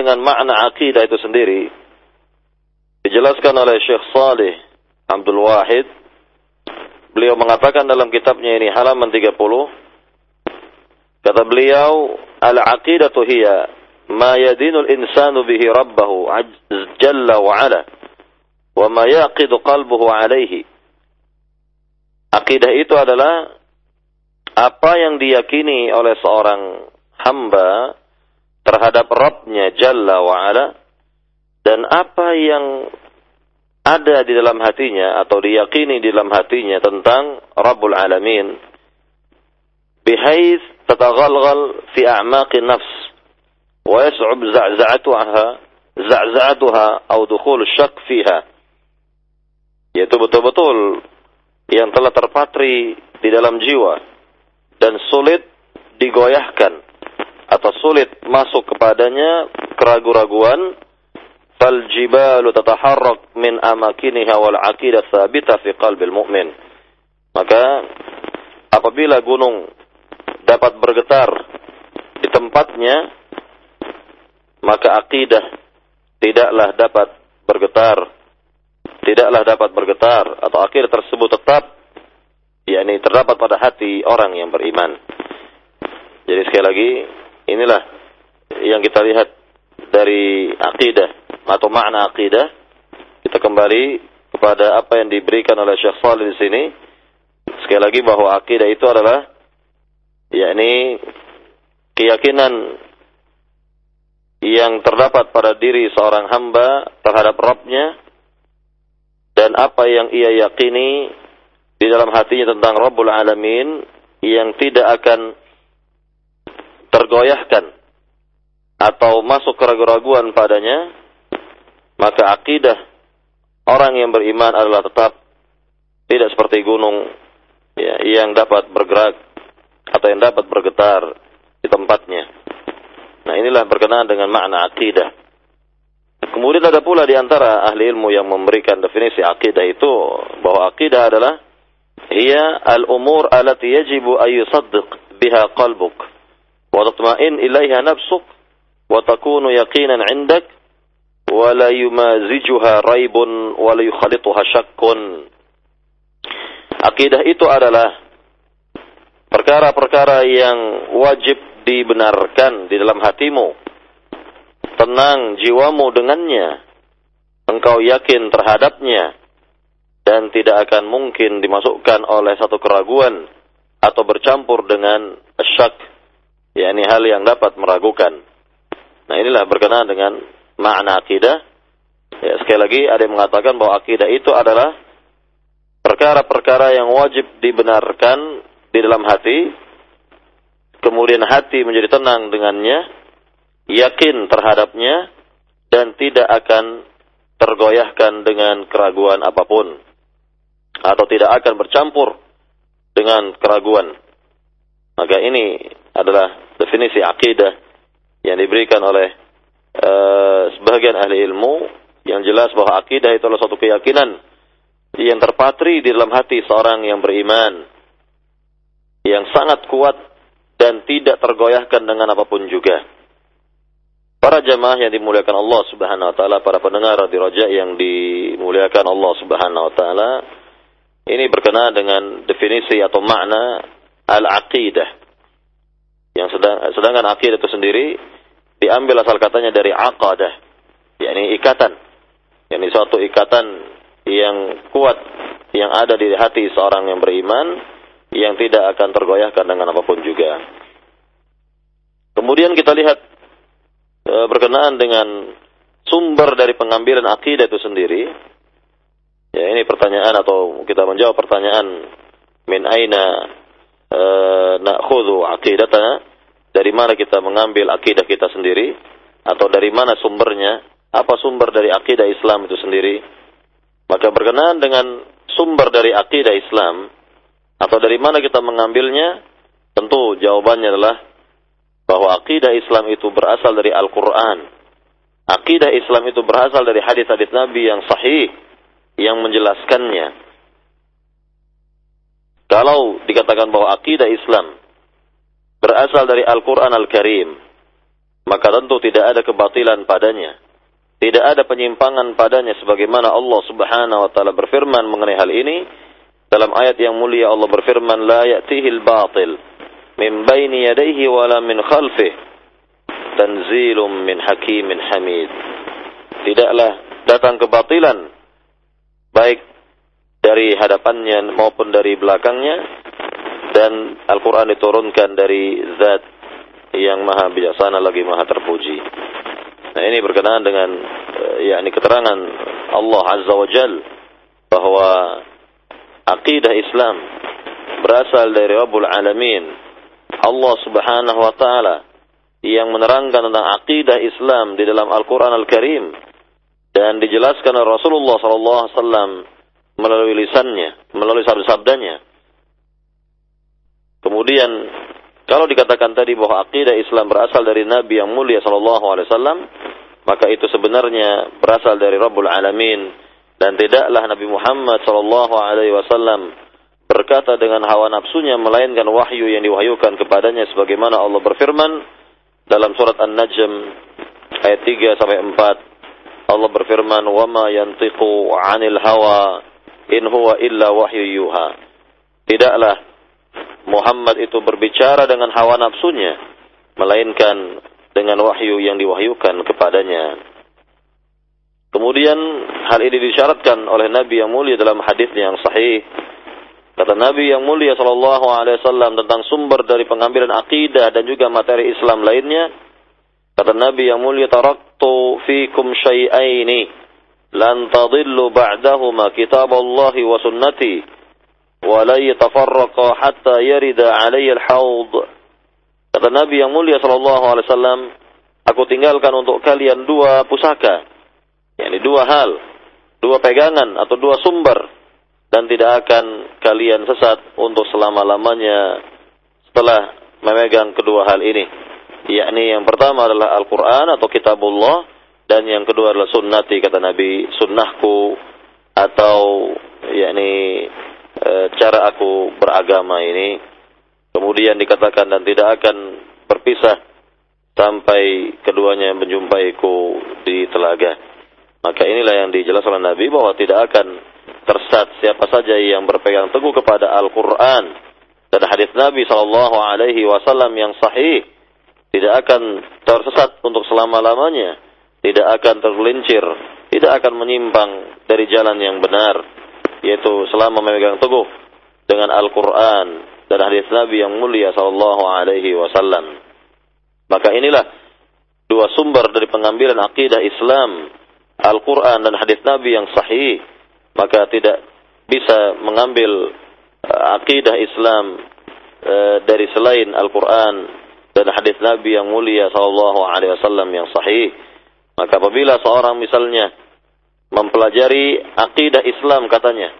dengan makna akidah itu sendiri dijelaskan oleh Syekh Saleh Abdul Wahid. Beliau mengatakan dalam kitabnya ini halaman 30 kata beliau al-aqidatu hiya ma yadinul insanu bihi rabbahu jalla wa ala wa ma yaqidu qalbuhu alaihi Akidah itu adalah apa yang diyakini oleh seorang hamba terhadap Rabbnya Jalla wa'ala dan apa yang ada di dalam hatinya atau diyakini di dalam hatinya tentang Rabbul Alamin bihais tataghalghal fi a'maqi nafs wa yas'ub za'za'atuha za'za'atuha atau dukhul syak fiha. Yaitu betul-betul yang telah terpatri di dalam jiwa dan sulit digoyahkan atau sulit masuk kepadanya keraguan-raguan fal jibalu tataharrak min amakiniha wal aqidah thabita fi qalbil mu'min maka apabila gunung dapat bergetar di tempatnya maka akidah tidaklah dapat bergetar tidaklah dapat bergetar atau akhir tersebut tetap yakni terdapat pada hati orang yang beriman. Jadi sekali lagi inilah yang kita lihat dari akidah atau makna akidah. Kita kembali kepada apa yang diberikan oleh Syekh Salih di sini. Sekali lagi bahwa akidah itu adalah yakni keyakinan yang terdapat pada diri seorang hamba terhadap Rabbnya dan apa yang ia yakini di dalam hatinya tentang Rabbul Alamin yang tidak akan tergoyahkan atau masuk keraguan-raguan padanya, maka akidah orang yang beriman adalah tetap tidak seperti gunung ya, yang dapat bergerak atau yang dapat bergetar di tempatnya. Nah inilah berkenaan dengan makna akidah. Kemudian ada pula di antara ahli ilmu yang memberikan definisi akidah itu bahwa akidah adalah hiya al-umur allati yajibu an yusaddiq biha qalbuk wa takunu yaqinan 'indak wa la yumazijuha raibun wa la yukhalituha syakkun. Akidah itu adalah perkara-perkara yang wajib dibenarkan di dalam hatimu. Tenang jiwamu dengannya, engkau yakin terhadapnya, dan tidak akan mungkin dimasukkan oleh satu keraguan atau bercampur dengan syak, yakni hal yang dapat meragukan. Nah inilah berkenaan dengan makna akidah. Ya, sekali lagi ada yang mengatakan bahwa akidah itu adalah perkara-perkara yang wajib dibenarkan di dalam hati, kemudian hati menjadi tenang dengannya, yakin terhadapnya dan tidak akan tergoyahkan dengan keraguan apa pun atau tidak akan bercampur dengan keraguan. Maka ini adalah definisi akidah yang diberikan oleh uh, sebagian ahli ilmu yang jelas bahwa akidah itu adalah suatu keyakinan yang terpatri di dalam hati seorang yang beriman yang sangat kuat dan tidak tergoyahkan dengan apa pun juga. Para jamaah yang dimuliakan Allah Subhanahu wa taala, para pendengar di Raja yang dimuliakan Allah Subhanahu wa taala, ini berkenaan dengan definisi atau makna al-aqidah. Yang sedang, sedangkan aqidah itu sendiri diambil asal katanya dari aqadah, yakni ikatan. yakni suatu ikatan yang kuat yang ada di hati seorang yang beriman yang tidak akan tergoyahkan dengan apa pun juga. Kemudian kita lihat e, berkenaan dengan sumber dari pengambilan akidah itu sendiri. Ya, ini pertanyaan atau kita menjawab pertanyaan min aina e, na'khudhu aqidatana? Dari mana kita mengambil akidah kita sendiri atau dari mana sumbernya? Apa sumber dari akidah Islam itu sendiri? Maka berkenaan dengan sumber dari akidah Islam atau dari mana kita mengambilnya? Tentu jawabannya adalah bahwa akidah Islam itu berasal dari Al-Quran. Akidah Islam itu berasal dari hadis-hadis Nabi yang sahih, yang menjelaskannya. Kalau dikatakan bahwa akidah Islam berasal dari Al-Quran Al-Karim, maka tentu tidak ada kebatilan padanya. Tidak ada penyimpangan padanya sebagaimana Allah Subhanahu wa taala berfirman mengenai hal ini dalam ayat yang mulia Allah berfirman la ya'tihil batil min baini yadayhi wala min khalfih tanzilum min hakimin hamid. Tidaklah datang kebatilan baik dari hadapannya maupun dari belakangnya dan Al-Qur'an diturunkan dari zat yang maha bijaksana lagi maha terpuji. Nah ini berkenaan dengan uh, yakni keterangan Allah Azza wa Jal bahwa akidah Islam berasal dari Rabbul Alamin. Allah Subhanahu wa taala yang menerangkan tentang akidah Islam di dalam Al-Qur'an Al-Karim dan dijelaskan oleh Rasulullah sallallahu alaihi wasallam melalui lisannya, melalui sabda-sabdanya. Kemudian kalau dikatakan tadi bahwa akidah Islam berasal dari Nabi yang mulia sallallahu alaihi wasallam, maka itu sebenarnya berasal dari Rabbul Alamin. Dan tidaklah Nabi Muhammad sallallahu alaihi wasallam berkata dengan hawa nafsunya melainkan wahyu yang diwahyukan kepadanya sebagaimana Allah berfirman dalam surat An-Najm ayat 3 sampai 4 Allah berfirman wa ma yantiqu 'anil hawa in huwa illa wahyu yuha. Tidaklah Muhammad itu berbicara dengan hawa nafsunya, melainkan dengan wahyu yang diwahyukan kepadanya. Kemudian hal ini disyaratkan oleh Nabi yang mulia dalam hadisnya yang sahih. Kata Nabi yang mulia sallallahu alaihi wasallam tentang sumber dari pengambilan akidah dan juga materi Islam lainnya. Kata Nabi yang mulia taraktu fikum syai'aini lan tadillu ba'dahuma kitab Allah wa sunnati ولا يتفرق حتى يرد علي الحوض kata Nabi yang mulia sallallahu alaihi wasallam aku tinggalkan untuk kalian dua pusaka yakni dua hal dua pegangan atau dua sumber dan tidak akan kalian sesat untuk selama-lamanya setelah memegang kedua hal ini yakni yang pertama adalah Al-Qur'an atau kitabullah dan yang kedua adalah sunnati kata Nabi sunnahku atau yakni e, cara aku beragama ini. Kemudian dikatakan dan tidak akan berpisah sampai keduanya menjumpaiku di telaga. Maka inilah yang dijelaskan oleh Nabi bahwa tidak akan tersesat siapa saja yang berpegang teguh kepada Al-Quran dan hadis Nabi Shallallahu Alaihi Wasallam yang sahih tidak akan tersesat untuk selama lamanya, tidak akan tergelincir, tidak akan menyimpang dari jalan yang benar yaitu selama memegang teguh dengan Al-Quran dan hadis Nabi yang mulia Sallallahu Alaihi Wasallam. Maka inilah dua sumber dari pengambilan akidah Islam, Al-Quran dan hadis Nabi yang sahih. Maka tidak bisa mengambil uh, akidah Islam uh, dari selain Al-Quran dan hadis Nabi yang mulia Sallallahu Alaihi Wasallam yang sahih. Maka apabila seorang misalnya mempelajari akidah Islam katanya.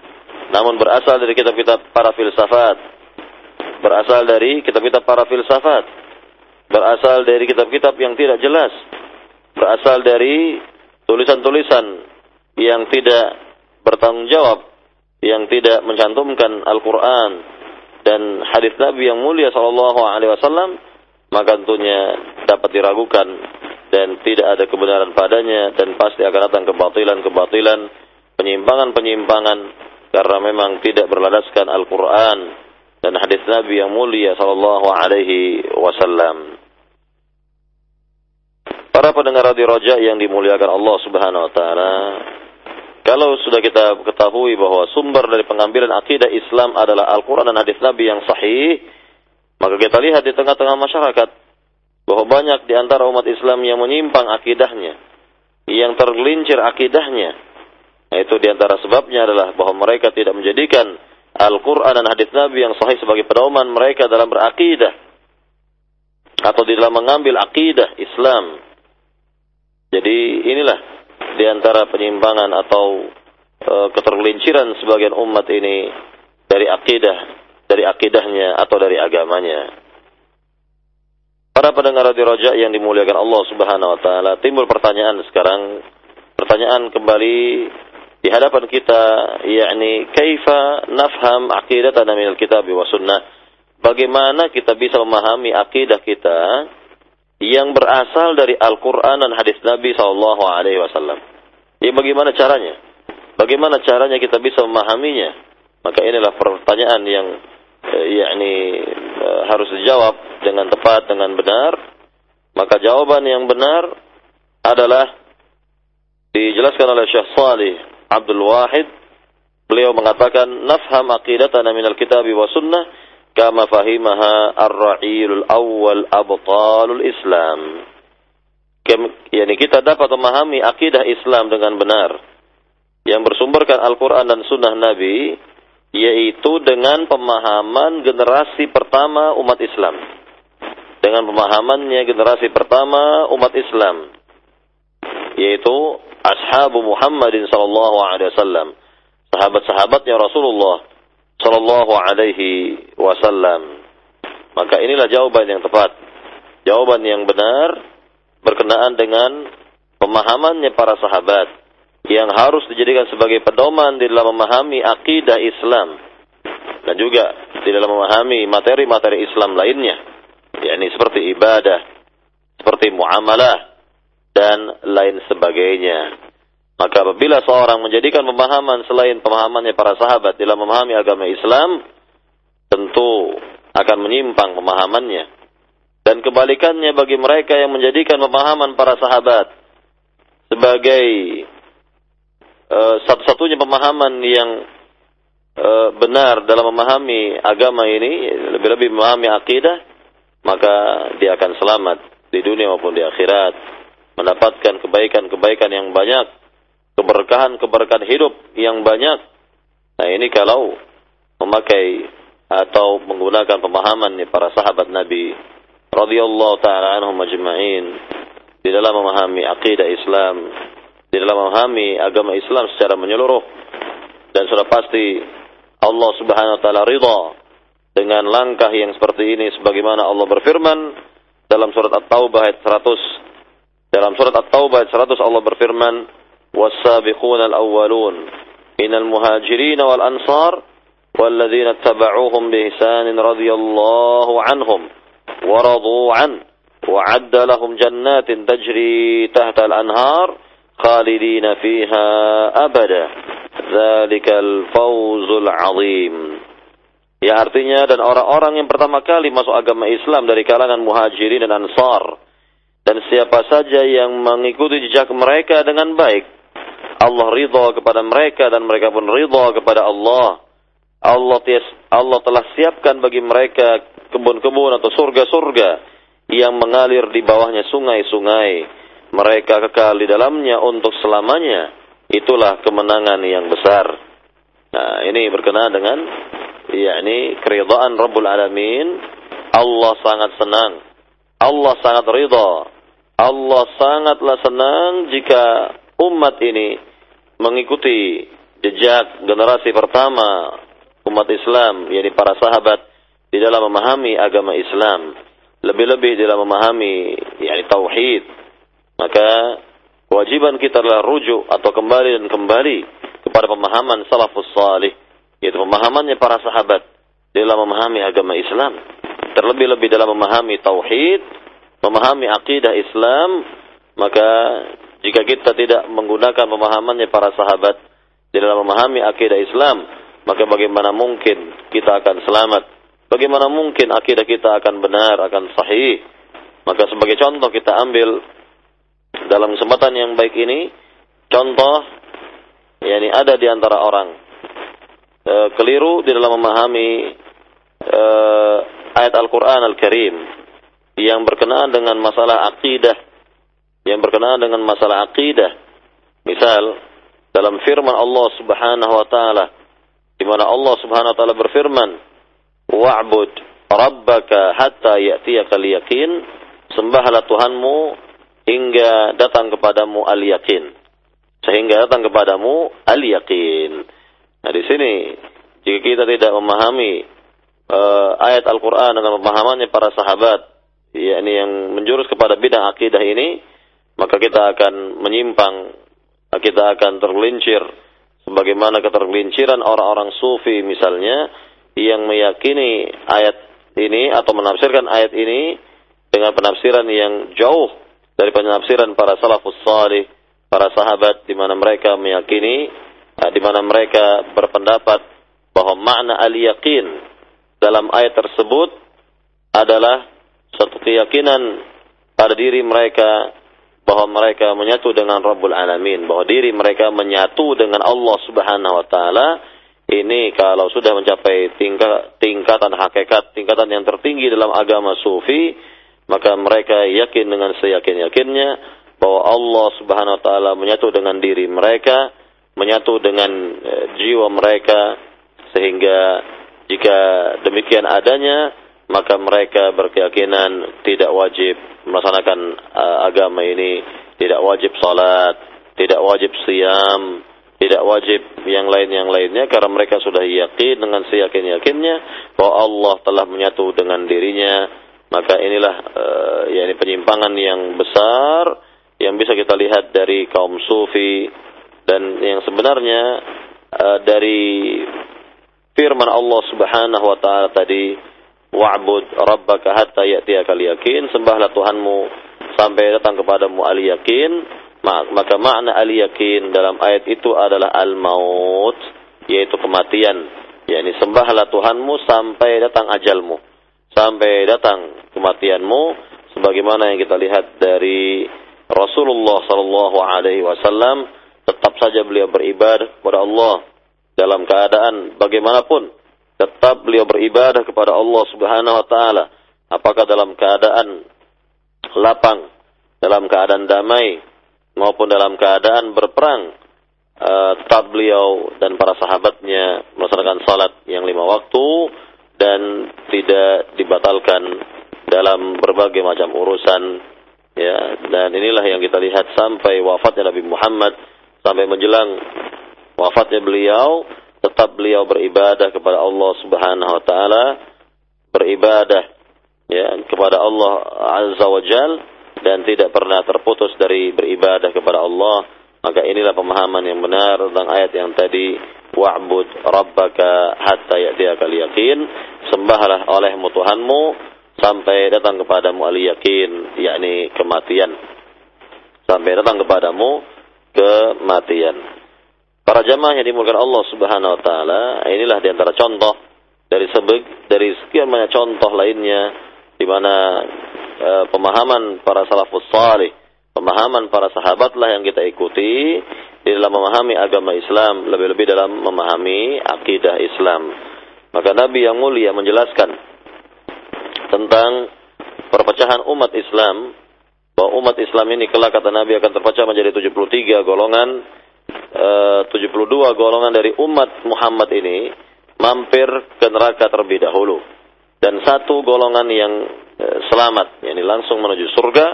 Namun berasal dari kitab-kitab para filsafat. Berasal dari kitab-kitab para filsafat. Berasal dari kitab-kitab yang tidak jelas. Berasal dari tulisan-tulisan yang tidak bertanggung jawab. Yang tidak mencantumkan Al-Quran dan hadis Nabi yang mulia Wasallam maka tentunya dapat diragukan dan tidak ada kebenaran padanya dan pasti akan datang kebatilan-kebatilan, penyimpangan-penyimpangan karena memang tidak berladaskan Al-Qur'an dan hadis Nabi yang mulia sallallahu alaihi wasallam. Para pendengar radio Roja yang dimuliakan Allah Subhanahu wa taala, kalau sudah kita ketahui bahwa sumber dari pengambilan akidah Islam adalah Al-Qur'an dan hadis Nabi yang sahih, maka kita lihat di tengah-tengah masyarakat bahwa banyak di antara umat Islam yang menyimpang akidahnya, yang tergelincir akidahnya. Itu di antara sebabnya adalah bahwa mereka tidak menjadikan Al-Quran dan hadis Nabi yang sahih sebagai pedoman mereka dalam berakidah atau di dalam mengambil akidah Islam. Jadi inilah di antara penyimpangan atau e, ketergelinciran sebagian umat ini dari akidah, dari akidahnya atau dari agamanya. Para pendengar radio Roja yang dimuliakan Allah Subhanahu wa taala, timbul pertanyaan sekarang, pertanyaan kembali di hadapan kita yakni kaifa nafham aqidatana minal kitab wa? Bagaimana kita bisa memahami akidah kita yang berasal dari Al-Quran dan hadis Nabi Shallallahu Alaihi Wasallam. Ya bagaimana caranya? Bagaimana caranya kita bisa memahaminya? Maka inilah pertanyaan yang eh, yakni harus dijawab dengan tepat dengan benar. Maka jawaban yang benar adalah dijelaskan oleh Syekh Salih Abdul Wahid. Beliau mengatakan nafham aqidatana minal kitabi wa sunnah kama fahimaha ar-ra'ilul awwal abtalul Islam. Yani kita dapat memahami akidah Islam dengan benar yang bersumberkan Al-Quran dan Sunnah Nabi, yaitu dengan pemahaman generasi pertama umat Islam. Dengan pemahamannya generasi pertama umat Islam, yaitu ashabu Muhammadin sallallahu alaihi wasallam, sahabat-sahabatnya Rasulullah sallallahu alaihi wasallam. Maka inilah jawaban yang tepat. Jawaban yang benar berkenaan dengan pemahamannya para sahabat yang harus dijadikan sebagai pedoman di dalam memahami akidah Islam. Dan juga di dalam memahami materi-materi Islam lainnya. Yakni seperti ibadah seperti muamalah dan lain sebagainya. Maka apabila seorang menjadikan pemahaman selain pemahamannya para sahabat dalam memahami agama Islam, tentu akan menyimpang pemahamannya. Dan kebalikannya bagi mereka yang menjadikan pemahaman para sahabat sebagai uh, satu-satunya pemahaman yang uh, benar dalam memahami agama ini, lebih-lebih memahami akidah, maka dia akan selamat di dunia maupun di akhirat, mendapatkan kebaikan-kebaikan yang banyak keberkahan-keberkahan hidup yang banyak. Nah ini kalau memakai atau menggunakan pemahaman para sahabat Nabi radhiyallahu taala anhum majma'in di dalam memahami akidah Islam, di dalam memahami agama Islam secara menyeluruh dan sudah pasti Allah Subhanahu wa taala ridha dengan langkah yang seperti ini sebagaimana Allah berfirman dalam surat At-Taubah ayat 100 dalam surat At-Taubah ayat 100 Allah berfirman والسابقون الأولون من المهاجرين والأنصار والذين اتبعوهم بإحسان رضي الله عنهم ورضوا عنه وعد لهم جنات تجري تحت الأنهار خالدين فيها أبدا ذلك الفوز العظيم Ya artinya dan orang-orang yang pertama kali masuk agama Islam dari kalangan muhajirin dan ansar. Dan siapa saja yang mengikuti jejak mereka dengan baik. Allah ridha kepada mereka dan mereka pun ridha kepada Allah. Allah Allah telah siapkan bagi mereka kebun-kebun atau surga-surga yang mengalir di bawahnya sungai-sungai. mereka kekal di dalamnya untuk selamanya. Itulah kemenangan yang besar. Nah, ini berkenaan dengan yakni keridhaan Rabbul Alamin. Allah sangat senang. Allah sangat ridha. Allah sangatlah senang jika umat ini mengikuti jejak generasi pertama umat Islam, yakni para sahabat di dalam memahami agama Islam, lebih-lebih dalam memahami yakni tauhid, maka kewajiban kita adalah rujuk atau kembali dan kembali kepada pemahaman salafus salih, yaitu pemahamannya para sahabat dalam memahami agama Islam, terlebih-lebih dalam memahami tauhid, memahami akidah Islam, maka jika kita tidak menggunakan pemahamannya para sahabat dalam memahami akidah Islam, maka bagaimana mungkin kita akan selamat? Bagaimana mungkin akidah kita akan benar, akan sahih? Maka sebagai contoh kita ambil dalam kesempatan yang baik ini, contoh yakni ada di antara orang e, keliru di dalam memahami e, ayat Al-Qur'an Al-Karim yang berkenaan dengan masalah akidah yang berkenaan dengan masalah akidah. Misal dalam firman Allah Subhanahu wa taala di mana Allah Subhanahu wa taala berfirman, "Wa'bud rabbaka hatta ya'tiyakal yaqin." Sembahlah Tuhanmu hingga datang kepadamu al-yaqin. Sehingga datang kepadamu al-yaqin. Nah, di sini jika kita tidak memahami uh, ayat Al-Qur'an dengan pemahamannya para sahabat, yakni yang menjurus kepada bidang akidah ini, maka kita akan menyimpang, kita akan tergelincir sebagaimana ketergelinciran orang-orang sufi misalnya yang meyakini ayat ini atau menafsirkan ayat ini dengan penafsiran yang jauh dari penafsiran para salafus salih, para sahabat di mana mereka meyakini eh, di mana mereka berpendapat bahwa makna al-yaqin dalam ayat tersebut adalah suatu keyakinan pada diri mereka bahwa mereka menyatu dengan Rabbul Alamin, bahwa diri mereka menyatu dengan Allah Subhanahu wa taala. Ini kalau sudah mencapai tingkat tingkatan hakikat, tingkatan yang tertinggi dalam agama sufi, maka mereka yakin dengan seyakin-yakinnya bahwa Allah Subhanahu wa taala menyatu dengan diri mereka, menyatu dengan e, jiwa mereka sehingga jika demikian adanya maka mereka berkeyakinan tidak wajib melaksanakan uh, agama ini, tidak wajib salat, tidak wajib siam, tidak wajib yang lain yang lainnya karena mereka sudah yakin dengan seyakin-yakinnya bahwa Allah telah menyatu dengan dirinya maka inilah uh, yakni penyimpangan yang besar yang bisa kita lihat dari kaum sufi dan yang sebenarnya uh, dari firman Allah Subhanahu wa taala tadi wa'bud rabbaka hatta ya'tiyakal yakin. Sembahlah Tuhanmu sampai datang kepadamu al yakin. Maka makna al yakin dalam ayat itu adalah al maut yaitu kematian. Yakni sembahlah Tuhanmu sampai datang ajalmu. Sampai datang kematianmu sebagaimana yang kita lihat dari Rasulullah sallallahu alaihi wasallam tetap saja beliau beribadah kepada Allah dalam keadaan bagaimanapun. Tetap beliau beribadah kepada Allah Subhanahu wa taala. Apakah dalam keadaan lapang dalam keadaan damai maupun dalam keadaan berperang uh, tetap beliau dan para sahabatnya melaksanakan salat yang lima waktu dan tidak dibatalkan dalam berbagai macam urusan ya dan inilah yang kita lihat sampai wafatnya Nabi Muhammad sampai menjelang wafatnya beliau tetap beliau beribadah kepada Allah Subhanahu wa taala, beribadah ya kepada Allah Azza wa Jal dan tidak pernah terputus dari beribadah kepada Allah. Maka inilah pemahaman yang benar tentang ayat yang tadi wa'bud rabbaka hatta ya'tiyakal yakin. Sembahlah olehmu Tuhanmu sampai datang kepadamu al yakin, yakni kematian. Sampai datang kepadamu kematian. Para jamaah yang dimulakan Allah Subhanahu wa taala, inilah di antara contoh dari sebeg, dari sekian banyak contoh lainnya di mana e, pemahaman para salafus salih, pemahaman para sahabatlah yang kita ikuti di dalam memahami agama Islam, lebih-lebih dalam memahami akidah Islam. Maka Nabi yang mulia menjelaskan tentang perpecahan umat Islam bahwa umat Islam ini kelak kata Nabi akan terpecah menjadi 73 golongan 72 golongan dari umat Muhammad ini mampir ke neraka terlebih dahulu. Dan satu golongan yang uh, selamat yakni langsung menuju surga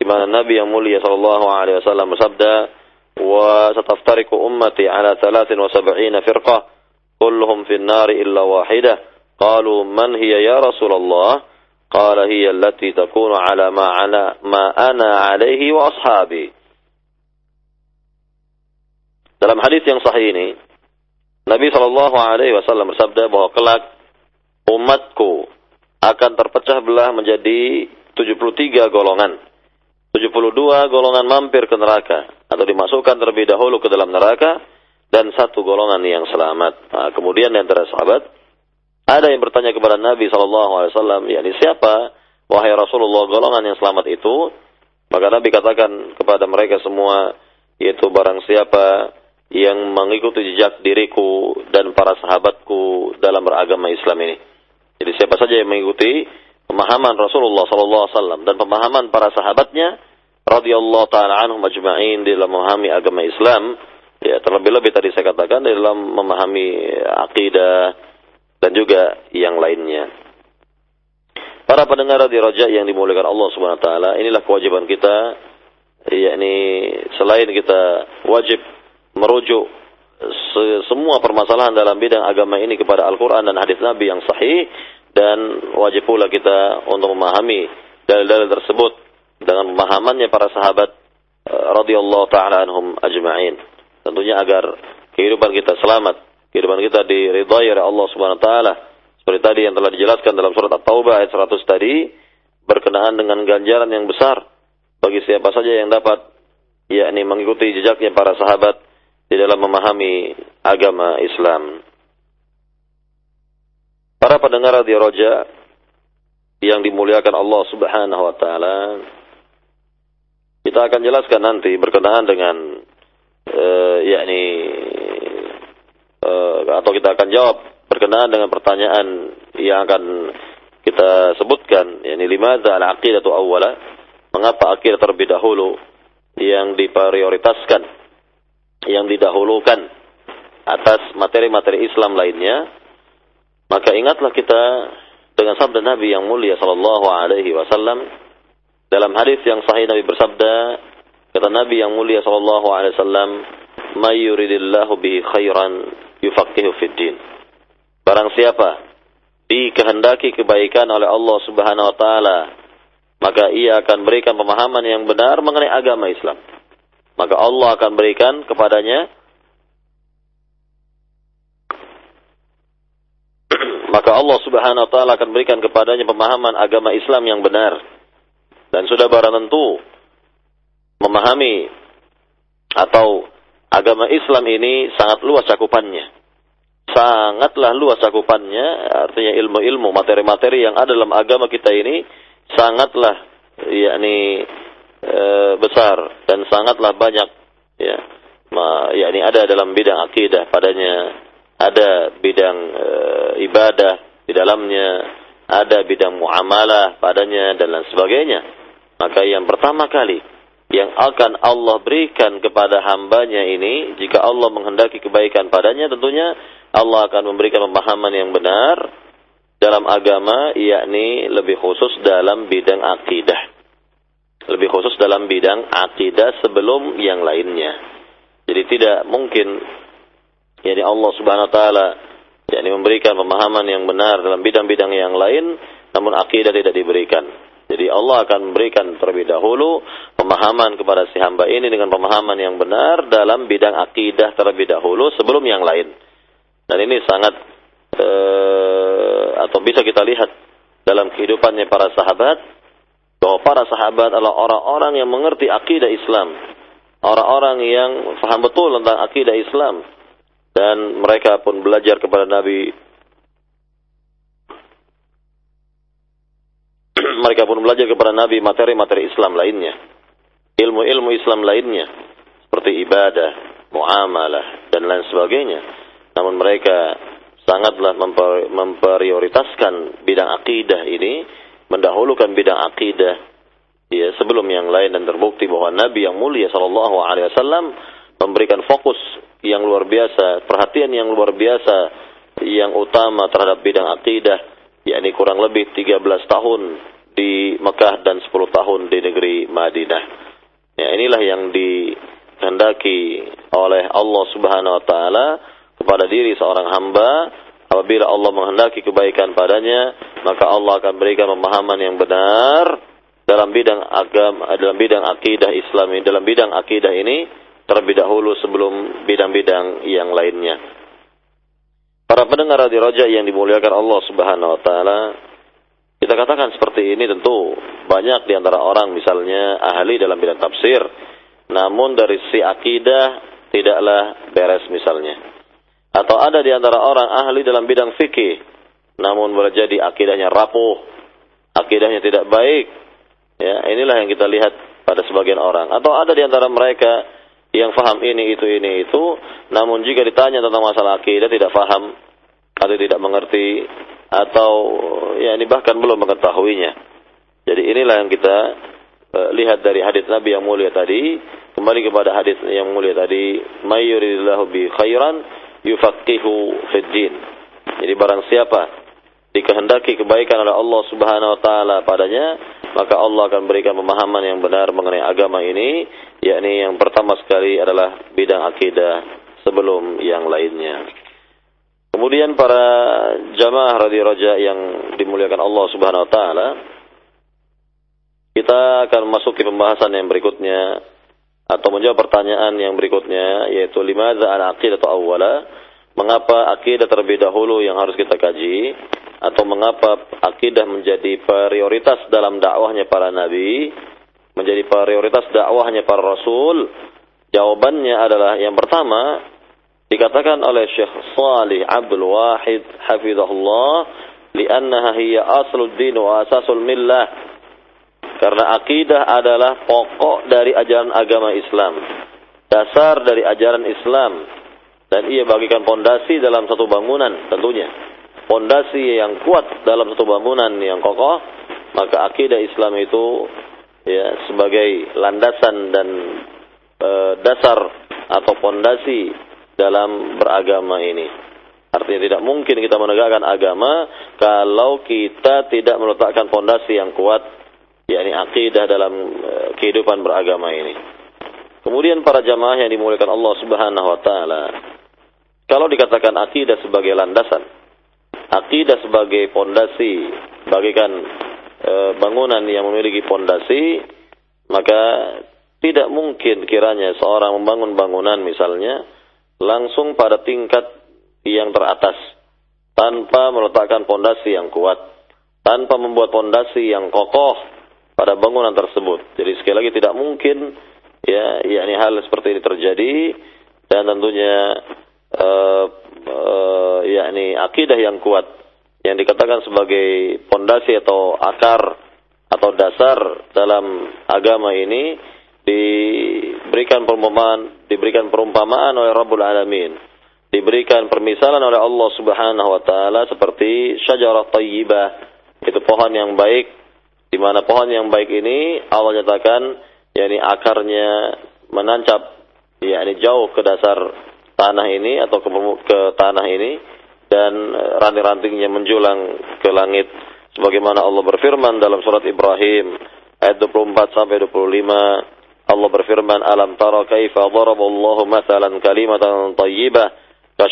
di mana Nabi yang mulia sallallahu alaihi wasallam bersabda wa sataftariqu ummati ala 73 firqah kulluhum fin nar illa wahidah qalu man hiya ya Rasulullah qala hiya allati takunu ala ma ala ma ana alaihi wa ashabi dalam hadis yang sahih ini, Nabi Shallallahu Alaihi Wasallam bersabda bahwa kelak umatku akan terpecah belah menjadi 73 golongan. 72 golongan mampir ke neraka atau dimasukkan terlebih dahulu ke dalam neraka dan satu golongan yang selamat. Nah, kemudian di antara sahabat ada yang bertanya kepada Nabi Wasallam, yakni siapa wahai Rasulullah golongan yang selamat itu? Maka Nabi katakan kepada mereka semua, yaitu barang siapa yang mengikuti jejak diriku dan para sahabatku dalam beragama Islam ini. Jadi siapa saja yang mengikuti pemahaman Rasulullah wasallam dan pemahaman para sahabatnya radhiyallahu taala anhum ajma'in dalam memahami agama Islam, ya terlebih-lebih tadi saya katakan dalam memahami akidah dan juga yang lainnya. Para pendengar di Raja yang dimuliakan Allah Subhanahu wa taala, inilah kewajiban kita yakni selain kita wajib merujuk semua permasalahan dalam bidang agama ini kepada Al-Quran dan hadis Nabi yang sahih dan wajib pula kita untuk memahami dalil-dalil tersebut dengan pemahamannya para sahabat eh, radhiyallahu taala anhum ajma'in. Tentunya agar kehidupan kita selamat, kehidupan kita diridhai oleh Allah Subhanahu wa taala. Seperti tadi yang telah dijelaskan dalam surat At-Taubah ayat 100 tadi berkenaan dengan ganjaran yang besar bagi siapa saja yang dapat yakni mengikuti jejaknya para sahabat di dalam memahami agama Islam. Para pendengar di Roja yang dimuliakan Allah Subhanahu wa taala, kita akan jelaskan nanti berkenaan dengan uh, yakni atau kita akan jawab berkenaan dengan pertanyaan yang akan kita sebutkan. Yakni limadza al-aqidatu awwala? Mengapa akidah terlebih dahulu yang diprioritaskan yang didahulukan atas materi-materi Islam lainnya? Maka ingatlah kita dengan sabda Nabi yang mulia sallallahu alaihi wasallam dalam hadis yang sahih Nabi bersabda kata Nabi yang mulia sallallahu alaihi wasallam may yuridillahu khairan yufaqihu fid din barang siapa dikehendaki kebaikan oleh Allah Subhanahu wa taala maka ia akan berikan pemahaman yang benar mengenai agama Islam maka Allah akan berikan kepadanya maka Allah Subhanahu wa taala akan berikan kepadanya pemahaman agama Islam yang benar. Dan sudah barang tentu memahami atau agama Islam ini sangat luas cakupannya. Sangatlah luas cakupannya, artinya ilmu-ilmu, materi-materi yang ada dalam agama kita ini sangatlah yakni e, besar dan sangatlah banyak ya. Ma, yakni ada dalam bidang akidah padanya ada bidang e, ibadah di dalamnya, ada bidang muamalah padanya dan lain sebagainya. Maka yang pertama kali yang akan Allah berikan kepada hambanya ini, jika Allah menghendaki kebaikan padanya, tentunya Allah akan memberikan pemahaman yang benar dalam agama, yakni lebih khusus dalam bidang akidah. Lebih khusus dalam bidang akidah sebelum yang lainnya. Jadi tidak mungkin yakni Allah Subhanahu wa taala yakni memberikan pemahaman yang benar dalam bidang-bidang yang lain namun akidah tidak diberikan. Jadi Allah akan memberikan terlebih dahulu pemahaman kepada si hamba ini dengan pemahaman yang benar dalam bidang akidah terlebih dahulu sebelum yang lain. Dan ini sangat eh, atau bisa kita lihat dalam kehidupannya para sahabat bahwa para sahabat adalah orang-orang yang mengerti akidah Islam, orang-orang yang faham betul tentang akidah Islam, dan mereka pun belajar kepada Nabi mereka pun belajar kepada Nabi materi-materi Islam lainnya. Ilmu-ilmu Islam lainnya seperti ibadah muamalah dan lain sebagainya. Namun mereka sangatlah memprioritaskan bidang akidah ini mendahulukan bidang akidah ya sebelum yang lain dan terbukti bahwa Nabi yang mulia wasallam memberikan fokus yang luar biasa, perhatian yang luar biasa yang utama terhadap bidang akidah, yakni kurang lebih 13 tahun di Mekah dan 10 tahun di negeri Madinah. Ya, inilah yang dikehendaki oleh Allah Subhanahu wa taala kepada diri seorang hamba apabila Allah menghendaki kebaikan padanya, maka Allah akan berikan pemahaman yang benar dalam bidang agama, dalam bidang akidah Islam ini, dalam bidang akidah ini terlebih dahulu sebelum bidang-bidang yang lainnya. Para pendengar di Raja yang dimuliakan Allah Subhanahu wa taala, kita katakan seperti ini tentu banyak di antara orang misalnya ahli dalam bidang tafsir, namun dari si akidah tidaklah beres misalnya. Atau ada di antara orang ahli dalam bidang fikih, namun boleh jadi akidahnya rapuh, akidahnya tidak baik. Ya, inilah yang kita lihat pada sebagian orang. Atau ada di antara mereka yang faham ini itu ini itu namun jika ditanya tentang masalah akidah tidak faham atau tidak mengerti atau ya ini bahkan belum mengetahuinya. Jadi inilah yang kita uh, lihat dari hadis Nabi yang mulia tadi. Kembali kepada hadis yang mulia tadi. Mayyuridillahu bi khairan yufaqihu fid din. Jadi barang siapa dikehendaki kebaikan oleh Allah Subhanahu wa taala padanya maka Allah akan berikan pemahaman yang benar mengenai agama ini yakni yang pertama sekali adalah bidang akidah sebelum yang lainnya. Kemudian para jamaah radhi raja yang dimuliakan Allah Subhanahu wa taala kita akan masuk ke pembahasan yang berikutnya atau menjawab pertanyaan yang berikutnya yaitu limadza al aqidah atau awwala? Mengapa akidah terlebih dahulu yang harus kita kaji? Atau mengapa akidah menjadi prioritas dalam dakwahnya para nabi, menjadi prioritas dakwahnya para rasul? Jawabannya adalah yang pertama dikatakan oleh Syekh Salih Abdul Wahid hafizahullah li'annaha hiya aslud din wa asasul millah. Karena akidah adalah pokok dari ajaran agama Islam dasar dari ajaran Islam dan ia bagikan pondasi dalam satu bangunan tentunya. Pondasi yang kuat dalam satu bangunan yang kokoh, maka akidah Islam itu ya sebagai landasan dan e, dasar atau pondasi dalam beragama ini. Artinya tidak mungkin kita menegakkan agama kalau kita tidak meletakkan pondasi yang kuat yakni akidah dalam e, kehidupan beragama ini. Kemudian para jamaah yang dimuliakan Allah Subhanahu wa taala, kalau dikatakan akidah sebagai landasan, akidah sebagai pondasi bagikan e, bangunan yang memiliki pondasi maka tidak mungkin kiranya seorang membangun bangunan misalnya langsung pada tingkat yang teratas tanpa meletakkan pondasi yang kuat tanpa membuat pondasi yang kokoh pada bangunan tersebut. Jadi sekali lagi tidak mungkin ya yakni hal seperti ini terjadi dan tentunya uh, uh, yakni akidah yang kuat yang dikatakan sebagai pondasi atau akar atau dasar dalam agama ini diberikan perumpamaan diberikan perumpamaan oleh Rabbul Alamin. Diberikan permisalan oleh Allah Subhanahu wa taala seperti syajarah thayyibah itu pohon yang baik. Di mana pohon yang baik ini Allah nyatakan yakni akarnya menancap yakni jauh ke dasar tanah ini atau ke, ke tanah ini dan eh, ranting-rantingnya menjulang ke langit. Sebagaimana Allah berfirman dalam surat Ibrahim ayat 24 sampai 25 Allah berfirman alam tara kaifa daraballahu mathalan kalimatan thayyibah ka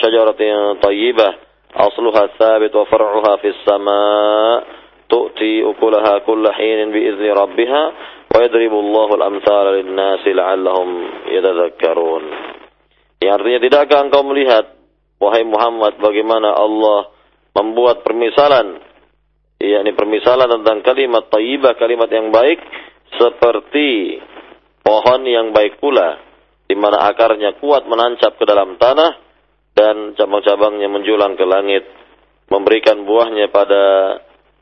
thayyibah asluha thabit wa far'uha fis sama' tu'ti ukulaha kulla hinin bi rabbiha wa yadribu al-amthala la'allahum artinya tidakkah engkau melihat wahai Muhammad bagaimana Allah membuat permisalan yakni permisalan tentang kalimat thayyibah kalimat yang baik seperti pohon yang baik pula di mana akarnya kuat menancap ke dalam tanah dan cabang-cabangnya menjulang ke langit memberikan buahnya pada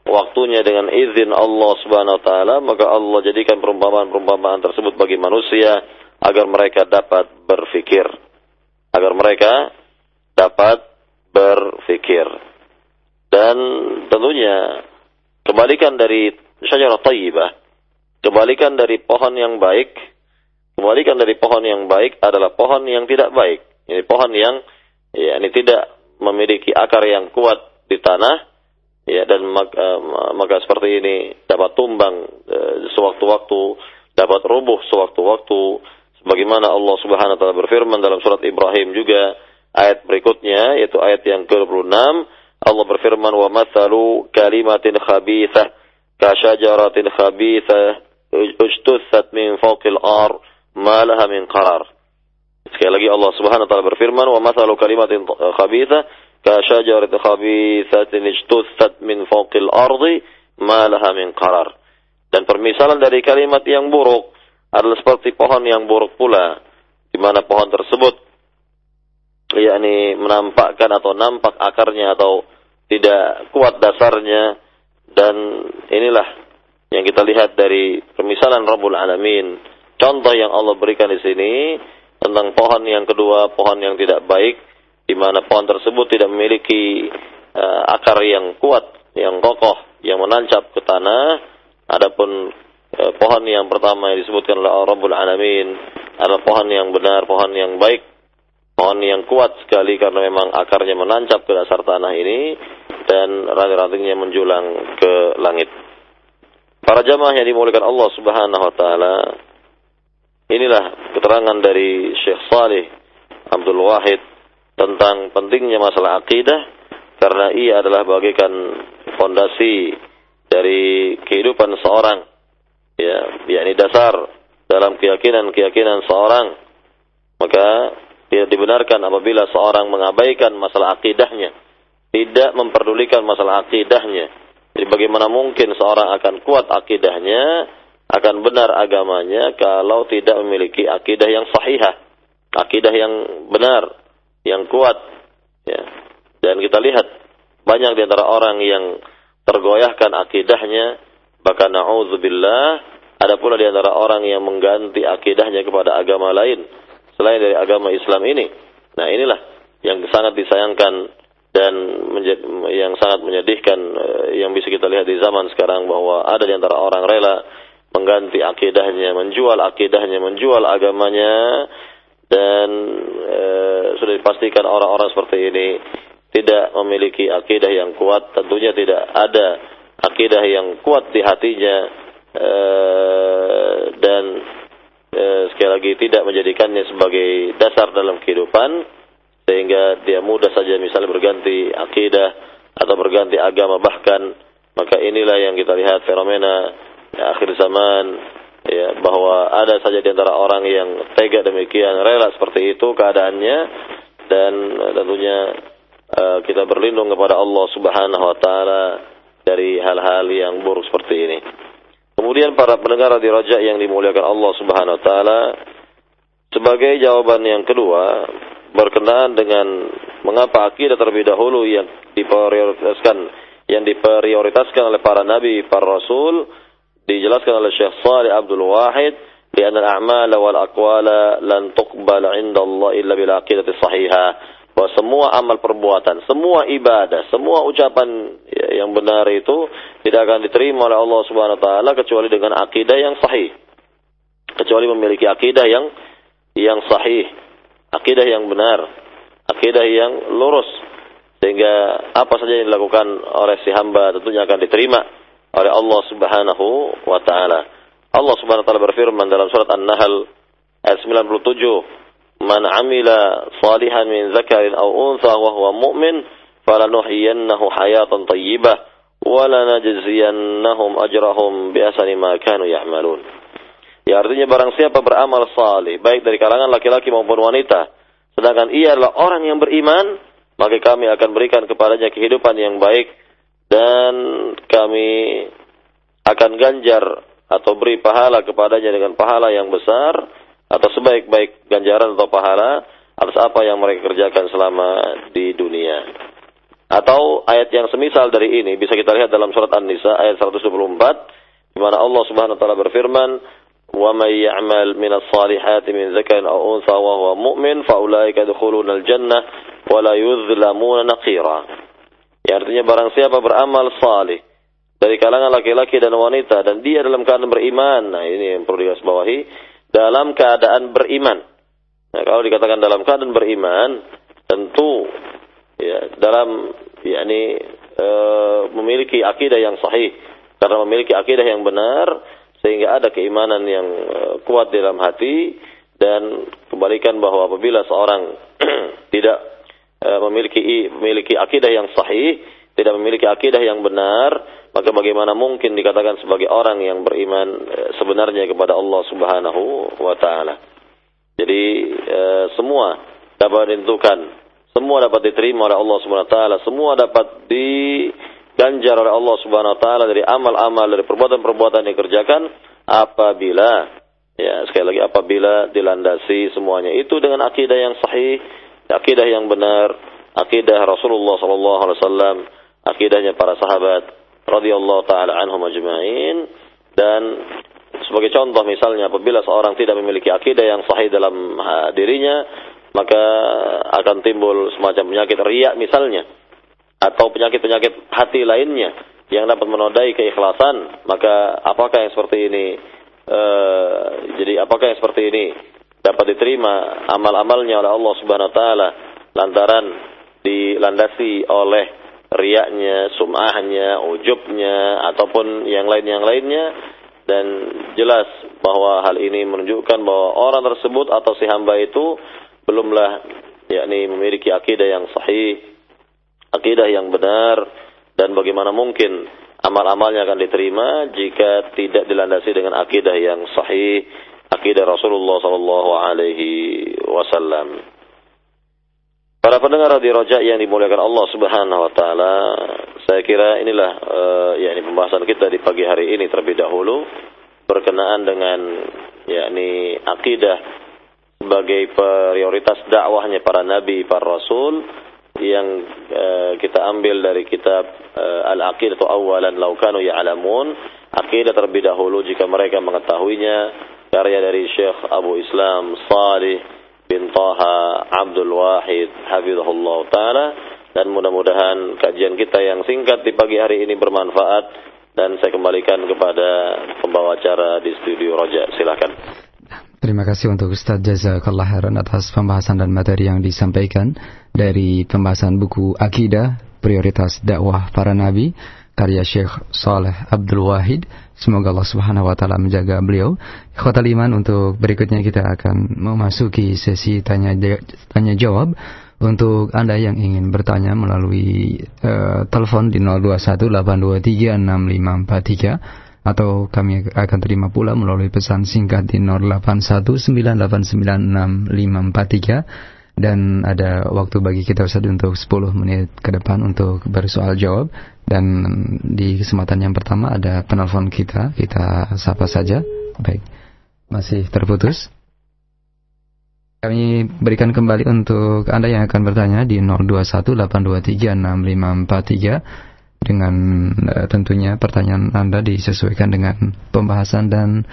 waktunya dengan izin Allah Subhanahu wa taala maka Allah jadikan perumpamaan-perumpamaan tersebut bagi manusia agar mereka dapat berfikir agar mereka dapat berfikir. Dan tentunya kebalikan dari syajarah tayyibah, kebalikan dari pohon yang baik, kebalikan dari pohon yang baik adalah pohon yang tidak baik. Ini pohon yang ya ini tidak memiliki akar yang kuat di tanah ya dan maka, maka seperti ini dapat tumbang e, sewaktu-waktu, dapat rubuh sewaktu-waktu sebagaimana Allah Subhanahu wa taala berfirman dalam surat Ibrahim juga ayat berikutnya yaitu ayat yang ke-26 Allah berfirman wa mathalu kalimatin khabithah ka syajaratin khabithah ujtussat min fawqil ar ma laha min qarar sekali lagi Allah Subhanahu wa taala berfirman wa mathalu kalimatin khabithah ka syajaratin khabithatin ujtussat min fawqil ardi ma laha min qarar. Dan permisalan dari kalimat yang buruk adalah seperti pohon yang buruk pula di mana pohon tersebut yakni menampakkan atau nampak akarnya atau tidak kuat dasarnya dan inilah yang kita lihat dari permisalan Rabbul Alamin contoh yang Allah berikan di sini tentang pohon yang kedua pohon yang tidak baik di mana pohon tersebut tidak memiliki uh, akar yang kuat yang kokoh yang menancap ke tanah adapun uh, pohon yang pertama yang disebutkan oleh Rabbul Alamin adalah pohon yang benar pohon yang baik pohon yang kuat sekali karena memang akarnya menancap ke dasar tanah ini dan ranting-rantingnya menjulang ke langit. Para jamaah yang dimuliakan Allah Subhanahu wa taala, inilah keterangan dari Syekh Saleh Abdul Wahid tentang pentingnya masalah akidah karena ia adalah bagaikan fondasi dari kehidupan seorang ya yakni dasar dalam keyakinan-keyakinan seorang maka tidak dibenarkan apabila seorang mengabaikan masalah akidahnya. tidak memperdulikan masalah akidahnya. Jadi bagaimana mungkin seorang akan kuat akidahnya, akan benar agamanya kalau tidak memiliki akidah yang sahihah, akidah yang benar, yang kuat. Ya. Dan kita lihat banyak di antara orang yang tergoyahkan akidahnya, bahkan na'udzubillah, ada pula di antara orang yang mengganti akidahnya kepada agama lain selain dari agama Islam ini. Nah, inilah yang sangat disayangkan dan yang sangat menyedihkan eh, yang bisa kita lihat di zaman sekarang bahwa ada di antara orang rela mengganti akidahnya, menjual akidahnya, menjual agamanya dan e, sudah dipastikan orang-orang seperti ini tidak memiliki akidah yang kuat, tentunya tidak ada akidah yang kuat di hatinya e, dan e, sekali lagi tidak menjadikannya sebagai dasar dalam kehidupan sehingga dia mudah saja misalnya berganti akidah atau berganti agama bahkan maka inilah yang kita lihat fenomena ya, akhir zaman ya bahwa ada saja di antara orang yang tega demikian rela seperti itu keadaannya dan tentunya uh, kita berlindung kepada Allah Subhanahu wa taala dari hal-hal yang buruk seperti ini. Kemudian para pendengar di Raja yang dimuliakan Allah Subhanahu wa taala sebagai jawaban yang kedua berkenaan dengan mengapa akidah terlebih dahulu yang diprioritaskan yang diprioritaskan oleh para nabi, para rasul dijelaskan oleh Syekh Salih Abdul Wahid di anna al-a'mal wal aqwala lan tuqbal 'inda Allah illa bil aqidati sahihah bahwa semua amal perbuatan, semua ibadah, semua ucapan yang benar itu tidak akan diterima oleh Allah Subhanahu wa taala kecuali dengan akidah yang sahih. Kecuali memiliki akidah yang yang sahih akidah yang benar, akidah yang lurus. Sehingga apa saja yang dilakukan oleh si hamba tentunya akan diterima oleh Allah Subhanahu wa taala. Allah Subhanahu wa taala berfirman dalam surat An-Nahl ayat 97, "Man 'amila salihan min zakarin aw untha wa huwa mu'min, falanuhyiyannahu hayatan thayyibah wa lanajziyannahum ajrahum bi ahsani ma kanu ya'malun." Ya artinya barang siapa beramal saleh, baik dari kalangan laki-laki maupun wanita, sedangkan ia adalah orang yang beriman, maka kami akan berikan kepadanya kehidupan yang baik dan kami akan ganjar atau beri pahala kepadanya dengan pahala yang besar atau sebaik-baik ganjaran atau pahala atas apa yang mereka kerjakan selama di dunia. Atau ayat yang semisal dari ini bisa kita lihat dalam surat An-Nisa ayat 124 di mana Allah Subhanahu wa taala berfirman, "Wa may ya'mal minas salihati min dzakarin aw unsa wa huwa mu'min fa ulaika yadkhuluna al-jannah wa la yuzlamuna naqira." Ya artinya barang siapa beramal salih dari kalangan laki-laki dan wanita dan dia dalam keadaan beriman nah ini yang perlu digarisbawahi dalam keadaan beriman. Nah kalau dikatakan dalam keadaan beriman tentu ya dalam yakni e, memiliki akidah yang sahih. Karena memiliki akidah yang benar sehingga ada keimanan yang eh, kuat dalam hati dan kembalikan bahwa apabila seorang tidak memiliki memiliki akidah yang sahih, tidak memiliki akidah yang benar, maka bagaimana mungkin dikatakan sebagai orang yang beriman eh, sebenarnya kepada Allah Subhanahu wa taala. Jadi semua dapat ditentukan, semua dapat diterima oleh Allah Subhanahu wa taala, semua dapat di ganjar oleh Allah Subhanahu wa taala dari amal-amal dari perbuatan-perbuatan yang dikerjakan apabila ya sekali lagi apabila dilandasi semuanya itu dengan akidah yang sahih, akidah yang benar, akidah Rasulullah sallallahu alaihi wasallam, akidahnya para sahabat radhiyallahu taala anhum ajma'in. Dan sebagai contoh misalnya apabila seorang tidak memiliki akidah yang sahih dalam dirinya maka akan timbul semacam penyakit riak misalnya atau penyakit-penyakit hati lainnya yang dapat menodai keikhlasan, maka apakah yang seperti ini uh, jadi apakah yang seperti ini dapat diterima amal-amalnya oleh Allah Subhanahu wa taala lantaran dilandasi oleh riaknya, sum'ahnya, ujubnya ataupun yang lain yang lainnya. Dan jelas bahwa hal ini menunjukkan bahwa orang tersebut atau si hamba itu belumlah yakni memiliki akidah yang sahih akidah yang benar dan bagaimana mungkin amal-amalnya akan diterima jika tidak dilandasi dengan akidah yang sahih, akidah Rasulullah sallallahu alaihi wasallam. Para pendengar di Roja yang dimuliakan Allah Subhanahu wa taala, saya kira inilah uh, yakni pembahasan kita di pagi hari ini terlebih dahulu berkenaan dengan yakni akidah sebagai prioritas dakwahnya para nabi, para rasul yang uh, kita ambil dari kitab uh, Al-Aqidah Awalan Law Kanu Ya'lamun, akidah terlebih dahulu jika mereka mengetahuinya, karya dari Syekh Abu Islam Salih bin Taha Abdul Wahid hafizahullah taala. Dan mudah-mudahan kajian kita yang singkat di pagi hari ini bermanfaat. Dan saya kembalikan kepada pembawa acara di studio Roja. Silakan. Terima kasih untuk Ustaz Jazakallah Heran atas pembahasan dan materi yang disampaikan dari pembahasan buku Akidah Prioritas Dakwah Para Nabi karya Syekh Saleh Abdul Wahid. Semoga Allah Subhanahu wa taala menjaga beliau. Khotal iman untuk berikutnya kita akan memasuki sesi tanya tanya jawab untuk Anda yang ingin bertanya melalui uh, telepon di 0218236543 atau kami akan terima pula melalui pesan singkat di 0819896543 dan ada waktu bagi kita Ustaz untuk 10 menit ke depan untuk bersoal jawab. Dan di kesempatan yang pertama ada penelpon kita. Kita sapa saja. Baik. Masih terputus. Kami berikan kembali untuk Anda yang akan bertanya di 0218236543 dengan uh, tentunya pertanyaan Anda disesuaikan dengan pembahasan dan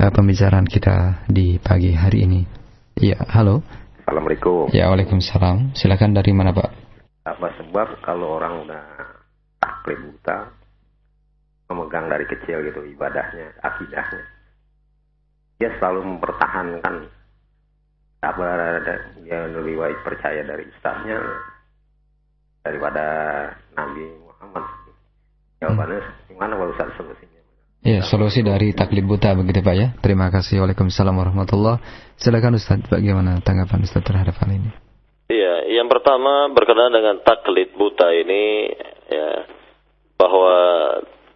uh, pembicaraan kita di pagi hari ini. Ya, halo. Assalamualaikum. Ya, Waalaikumsalam. Silakan dari mana, Pak? Apa sebab kalau orang udah taklid buta memegang dari kecil gitu ibadahnya, akidahnya. Dia selalu mempertahankan apa dia lebih baik percaya dari ustaznya daripada Nabi Muhammad. Jawabannya hmm. gimana Pak Ustaz solusinya? Ya, solusi dari taklid buta begitu Pak ya. Terima kasih. Waalaikumsalam warahmatullah. Silakan Ustaz, bagaimana tanggapan Ustaz terhadap hal ini? Iya, yang pertama berkenaan dengan taklid buta ini ya bahwa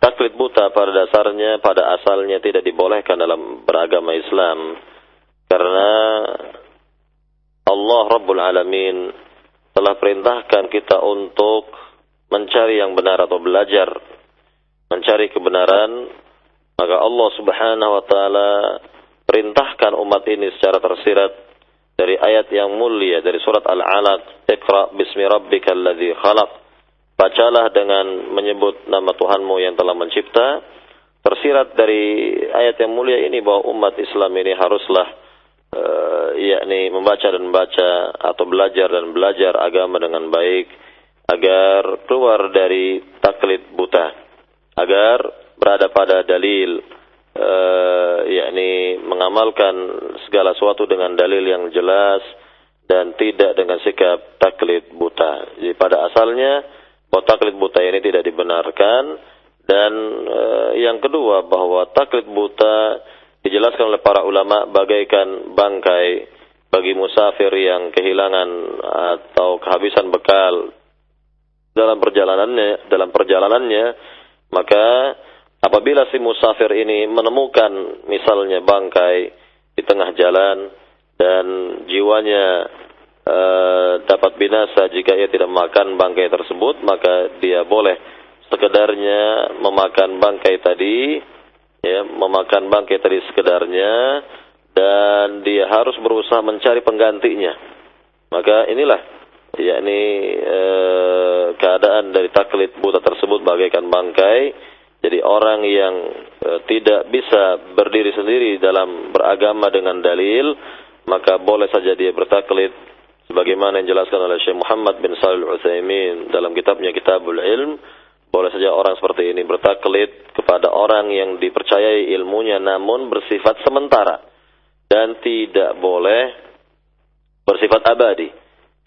taklid buta pada dasarnya pada asalnya tidak dibolehkan dalam beragama Islam karena Allah Rabbul Alamin telah perintahkan kita untuk mencari yang benar atau belajar mencari kebenaran maka Allah Subhanahu wa taala perintahkan umat ini secara tersirat dari ayat yang mulia dari surat Al-Alaq, "Iqra bismi rabbikal ladzi khalaq." Bacalah dengan menyebut nama Tuhanmu yang telah mencipta. Tersirat dari ayat yang mulia ini bahwa umat Islam ini haruslah uh, yakni membaca dan membaca atau belajar dan belajar agama dengan baik agar keluar dari taklid buta. Agar berada pada dalil uh, yakni mengamalkan segala sesuatu dengan dalil yang jelas dan tidak dengan sikap taklid buta. Jadi pada asalnya bahwa taklid buta ini tidak dibenarkan dan uh, yang kedua bahwa taklid buta dijelaskan oleh para ulama bagaikan bangkai bagi musafir yang kehilangan atau kehabisan bekal dalam perjalanannya dalam perjalanannya maka Apabila si musafir ini menemukan misalnya bangkai di tengah jalan dan jiwanya e, dapat binasa jika ia tidak makan bangkai tersebut, maka dia boleh sekedarnya memakan bangkai tadi, ya, memakan bangkai tadi sekedarnya dan dia harus berusaha mencari penggantinya. Maka inilah yakni e, keadaan dari taklid buta tersebut bagaikan bangkai jadi orang yang e, tidak bisa berdiri sendiri dalam beragama dengan dalil, maka boleh saja dia bertaklid sebagaimana yang dijelaskan oleh Syekh Muhammad bin Shalih Al-Utsaimin dalam kitabnya Kitabul Ilm, boleh saja orang seperti ini bertaklid kepada orang yang dipercayai ilmunya namun bersifat sementara dan tidak boleh bersifat abadi.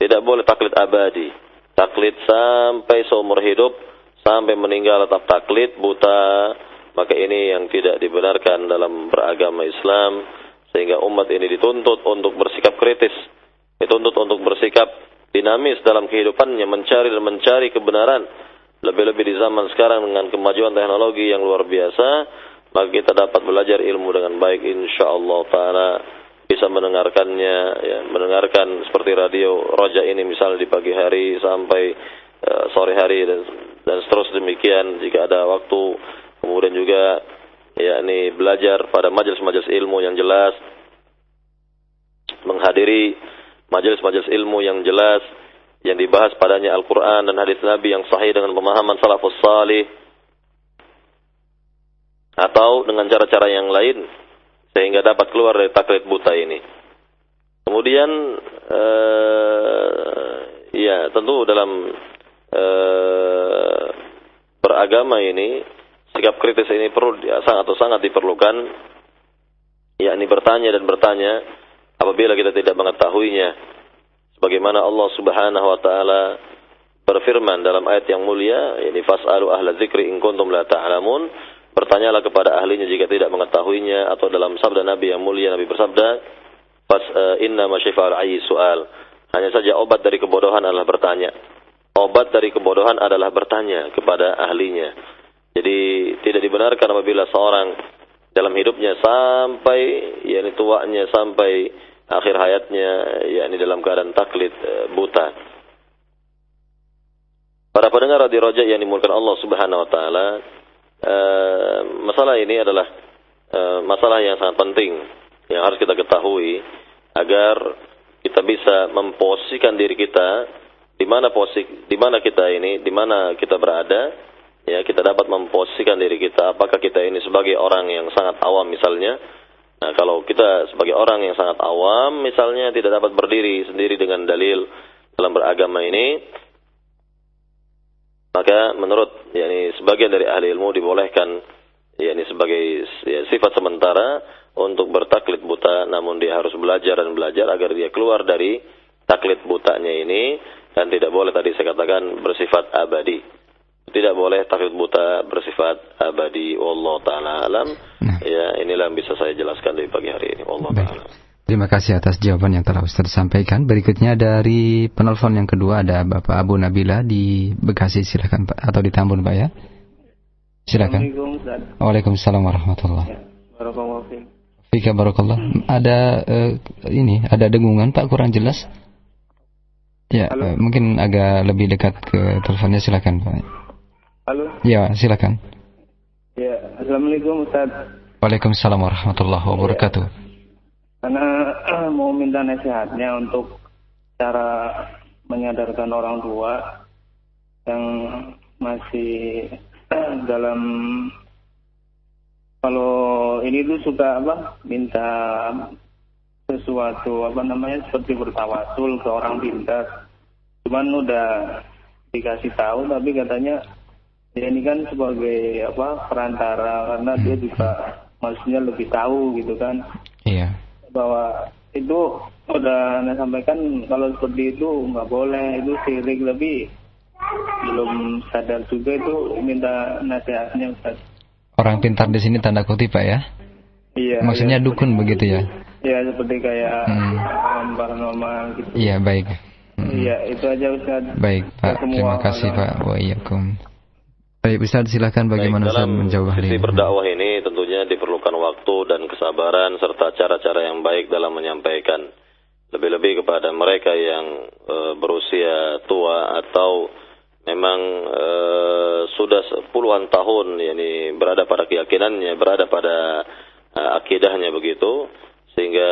Tidak boleh taklid abadi. Taklid sampai seumur hidup sampai meninggal tetap taklid buta maka ini yang tidak dibenarkan dalam beragama Islam sehingga umat ini dituntut untuk bersikap kritis dituntut untuk bersikap dinamis dalam kehidupannya mencari dan mencari kebenaran. Lebih-lebih di zaman sekarang dengan kemajuan teknologi yang luar biasa maka kita dapat belajar ilmu dengan baik insyaallah taala. Bisa mendengarkannya ya mendengarkan seperti radio Roja ini misalnya di pagi hari sampai uh, sore hari dan dan seterusnya demikian jika ada waktu kemudian juga ya ini belajar pada majelis-majelis ilmu yang jelas menghadiri majelis-majelis ilmu yang jelas yang dibahas padanya Al-Quran dan hadis Nabi yang sahih dengan pemahaman salafus salih atau dengan cara-cara yang lain sehingga dapat keluar dari taklid buta ini. Kemudian uh, ya tentu dalam uh, beragama ini sikap kritis ini perlu sangat atau sangat diperlukan yakni bertanya dan bertanya apabila kita tidak mengetahuinya. Sebagaimana Allah Subhanahu wa taala berfirman dalam ayat yang mulia yakni fasalu ahla dzikri in kuntum la ta'lamun. Bertanyalah kepada ahlinya jika tidak mengetahuinya atau dalam sabda Nabi yang mulia Nabi bersabda fas uh, inna masyifa'al ayyi su'al. Hanya saja obat dari kebodohan adalah bertanya obat dari kebodohan adalah bertanya kepada ahlinya jadi tidak dibenarkan apabila seorang dalam hidupnya sampai yakni tuanya sampai akhir hayatnya yakni dalam keadaan taklid eh, buta. Para pendengar di Roja yang dimulakan Allah Subhanahu wa taala, eh, masalah ini adalah eh, masalah yang sangat penting yang harus kita ketahui agar kita bisa memposisikan diri kita di mana posisi di mana kita ini, di mana kita berada, ya kita dapat memposisikan diri kita apakah kita ini sebagai orang yang sangat awam misalnya. Nah, kalau kita sebagai orang yang sangat awam, misalnya tidak dapat berdiri sendiri dengan dalil dalam beragama ini, maka menurut yakni sebagian dari ahli ilmu dibolehkan yakni sebagai ya, sifat sementara untuk bertaklid buta, namun dia harus belajar dan belajar agar dia keluar dari taklid butanya ini dan tidak boleh tadi saya katakan bersifat abadi. Tidak boleh taklid buta bersifat abadi. Allah taala alam. Nah. Ya, inilah yang bisa saya jelaskan di pagi hari ini. Allah taala. Terima kasih atas jawaban yang telah Ustaz sampaikan. Berikutnya dari penelpon yang kedua ada Bapak Abu Nabila di Bekasi. Silakan Pak atau di Tambun Pak ya. Silakan. Waalaikumsalam warahmatullahi wabarakatuh. Fika barakallah. Ada uh, ini, ada dengungan Pak kurang jelas. Ya, uh, mungkin agak lebih dekat ke teleponnya silakan Pak. Halo. Ya, silakan. Ya, Assalamualaikum Ustaz. Waalaikumsalam warahmatullahi wabarakatuh. Ya. Karena uh, mau minta nasihatnya untuk cara menyadarkan orang tua yang masih uh, dalam kalau ini tuh suka apa minta sesuatu apa namanya seperti bertawasul ke orang pintar cuman udah dikasih tahu tapi katanya ya ini kan sebagai apa perantara karena hmm. dia juga maksudnya lebih tahu gitu kan iya bahwa itu udah anda sampaikan kalau seperti itu nggak boleh itu sirik lebih belum sadar juga itu minta nasihatnya Ustaz. Orang pintar di sini tanda kutip Pak ya? Iya. Maksudnya iya, dukun begitu ya? Iya seperti kayak hmm. paranormal gitu. Iya baik. Iya hmm. itu aja Ustaz. Baik Pak. Terima kasih Pak. Wa iyyakum. Baik, Ustaz silakan bagaimana Baik, menjawab hal ini. berdakwah ini tentunya diperlukan waktu dan kesabaran serta cara-cara yang baik dalam menyampaikan. Lebih-lebih kepada mereka yang e, berusia tua atau memang e, sudah puluhan tahun yakni berada pada keyakinannya, berada pada e, akidahnya begitu sehingga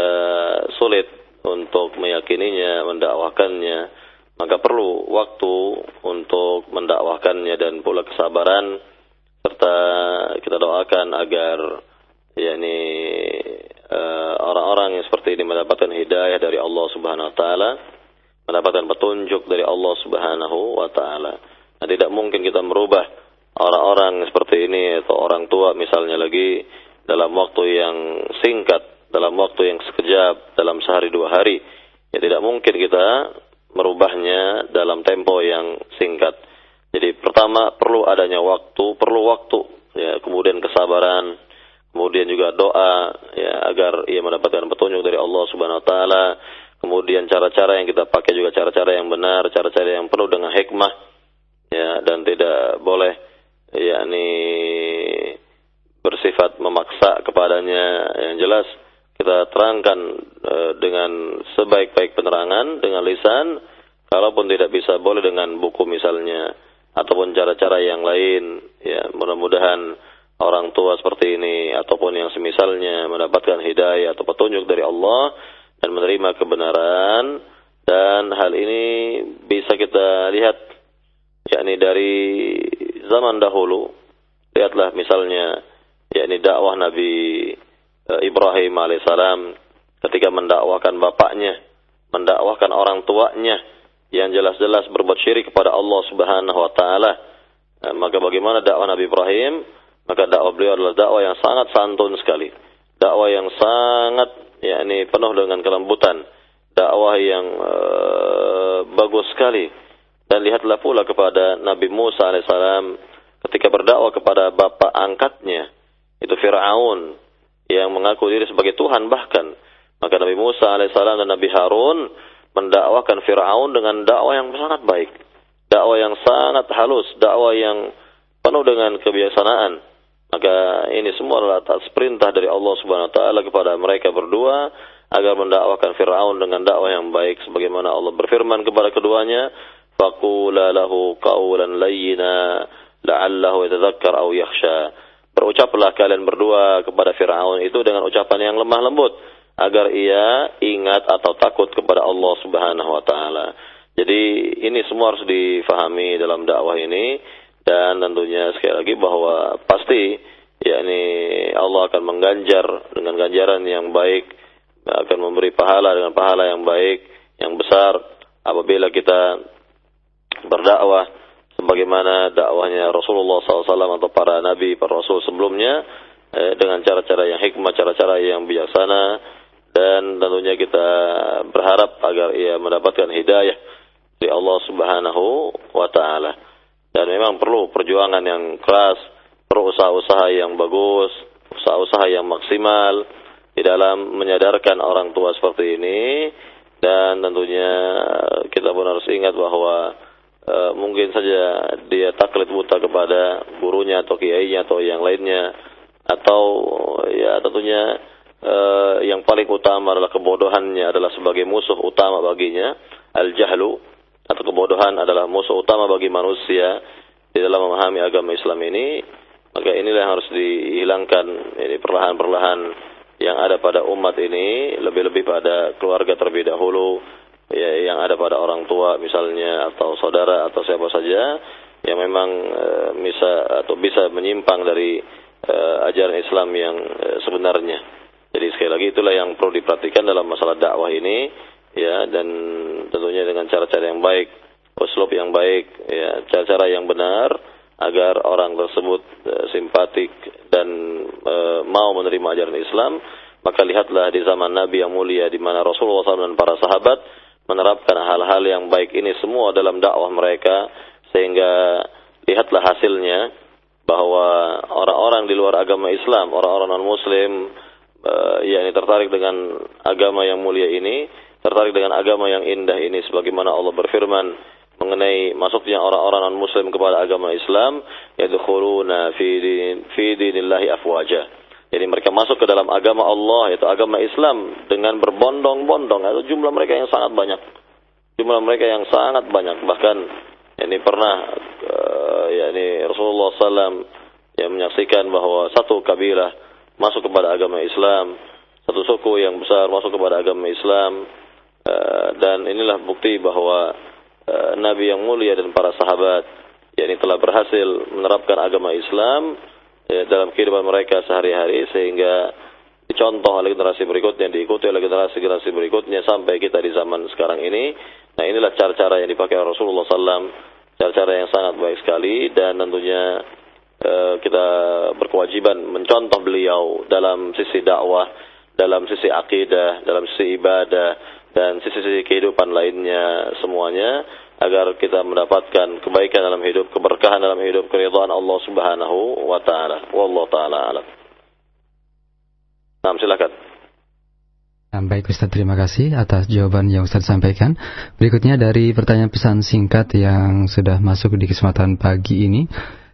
sulit untuk meyakininya, mendakwahkannya maka perlu waktu untuk mendakwahkannya dan pula kesabaran serta kita doakan agar yakni uh, orang-orang yang seperti ini mendapatkan hidayah dari Allah Subhanahu wa taala, mendapatkan petunjuk dari Allah Subhanahu wa taala. Nah, tidak mungkin kita merubah orang-orang seperti ini atau orang tua misalnya lagi dalam waktu yang singkat, dalam waktu yang sekejap, dalam sehari dua hari. Ya tidak mungkin kita merubahnya dalam tempo yang singkat. Jadi pertama perlu adanya waktu, perlu waktu, ya, kemudian kesabaran, kemudian juga doa, ya, agar ia mendapatkan petunjuk dari Allah Subhanahu Wa Taala. Kemudian cara-cara yang kita pakai juga cara-cara yang benar, cara-cara yang penuh dengan hikmah, ya, dan tidak boleh, yakni bersifat memaksa kepadanya. Yang jelas kita terangkan e, dengan sebaik-baik penerangan dengan lisan kalaupun tidak bisa boleh dengan buku misalnya ataupun cara-cara yang lain ya. Mudah-mudahan orang tua seperti ini ataupun yang semisalnya mendapatkan hidayah atau petunjuk dari Allah dan menerima kebenaran dan hal ini bisa kita lihat yakni dari zaman dahulu. Lihatlah misalnya yakni dakwah Nabi Ibrahim alaihissalam ketika mendakwakan bapaknya mendakwahkan orang tuanya yang jelas-jelas berbuat syirik kepada Allah Subhanahu wa taala. Nah, maka bagaimana dakwah Nabi Ibrahim? Maka dakwah beliau adalah dakwah yang sangat santun sekali. Dakwah yang sangat yakni penuh dengan kelembutan. Dakwah yang uh, bagus sekali. Dan lihatlah pula kepada Nabi Musa alaihissalam ketika berdakwah kepada bapak angkatnya itu Firaun yang mengaku diri sebagai Tuhan bahkan maka Nabi Musa alaihissalam dan Nabi Harun mendakwakan Firaun dengan dakwah yang sangat baik, dakwah yang sangat halus, dakwah yang penuh dengan kebiasaan. Maka ini semua adalah atas perintah dari Allah Subhanahu wa taala kepada mereka berdua agar mendakwakan Firaun dengan dakwah yang baik sebagaimana Allah berfirman kepada keduanya, "Faqula lahu qawlan layyina la'allahu yatadhakkar aw yakhsha." Berucaplah kalian berdua kepada Firaun itu dengan ucapan yang lemah lembut agar ia ingat atau takut kepada Allah Subhanahu wa taala. Jadi ini semua harus difahami dalam dakwah ini dan tentunya sekali lagi bahwa pasti yakni Allah akan mengganjar dengan ganjaran yang baik akan memberi pahala dengan pahala yang baik yang besar apabila kita berdakwah sebagaimana dakwahnya Rasulullah SAW atau para nabi, para rasul sebelumnya eh, dengan cara-cara yang hikmah, cara-cara yang bijaksana dan tentunya kita berharap agar ia mendapatkan hidayah dari Allah Subhanahu wa taala. Dan memang perlu perjuangan yang keras, perlu usaha-usaha yang bagus, usaha-usaha yang maksimal di dalam menyadarkan orang tua seperti ini dan tentunya kita pun harus ingat bahwa e, mungkin saja dia taklid buta kepada gurunya atau kiainya atau yang lainnya. Atau ya tentunya uh, yang paling utama adalah kebodohannya adalah sebagai musuh utama baginya al-jahlu. Atau kebodohan adalah musuh utama bagi manusia di dalam memahami agama Islam ini. Maka inilah yang harus dihilangkan ini perlahan-perlahan yang ada pada umat ini lebih-lebih pada keluarga terlebih dahulu ya, yang ada pada orang tua misalnya atau saudara atau siapa saja yang memang uh, bisa atau bisa menyimpang dari uh, ajaran Islam yang uh, sebenarnya. Jadi sekali lagi itulah yang perlu diperhatikan dalam masalah dakwah ini ya dan tentunya dengan cara-cara yang baik, uslub yang baik, ya cara-cara yang benar agar orang tersebut uh, simpatik dan uh, mau menerima ajaran Islam, maka lihatlah di zaman Nabi yang mulia di mana Rasulullah SAW dan para sahabat menerapkan hal-hal yang baik ini semua dalam dakwah mereka sehingga lihatlah hasilnya bahwa orang-orang di luar agama Islam, orang-orang non-muslim uh, yakni tertarik dengan agama yang mulia ini, tertarik dengan agama yang indah ini sebagaimana Allah berfirman mengenai masuknya orang-orang non muslim kepada agama Islam yadkhuluna fi din fi dinillahi afwaja. Jadi mereka masuk ke dalam agama Allah yaitu agama Islam dengan berbondong-bondong atau jumlah mereka yang sangat banyak. Jumlah mereka yang sangat banyak bahkan ini pernah uh, yakni Rasulullah SAW yang menyaksikan bahwa satu kabilah masuk kepada agama Islam, satu suku yang besar masuk kepada agama Islam, uh, dan inilah bukti bahwa uh, Nabi yang mulia dan para sahabat yakni telah berhasil menerapkan agama Islam ya, dalam kehidupan mereka sehari-hari sehingga dicontoh oleh generasi berikutnya, diikuti oleh generasi-generasi berikutnya sampai kita di zaman sekarang ini. Nah inilah cara-cara yang dipakai Rasulullah SAW, cara-cara yang sangat baik sekali dan tentunya Eh, kita berkewajiban mencontoh beliau dalam sisi dakwah, dalam sisi akidah, dalam sisi ibadah dan sisi-sisi kehidupan lainnya semuanya agar kita mendapatkan kebaikan dalam hidup, keberkahan dalam hidup, keridhaan Allah Subhanahu wa taala. Wallahu taala alam. Nah, silakan. Baik Ustaz, terima kasih atas jawaban yang Ustaz sampaikan. Berikutnya dari pertanyaan pesan singkat yang sudah masuk di kesempatan pagi ini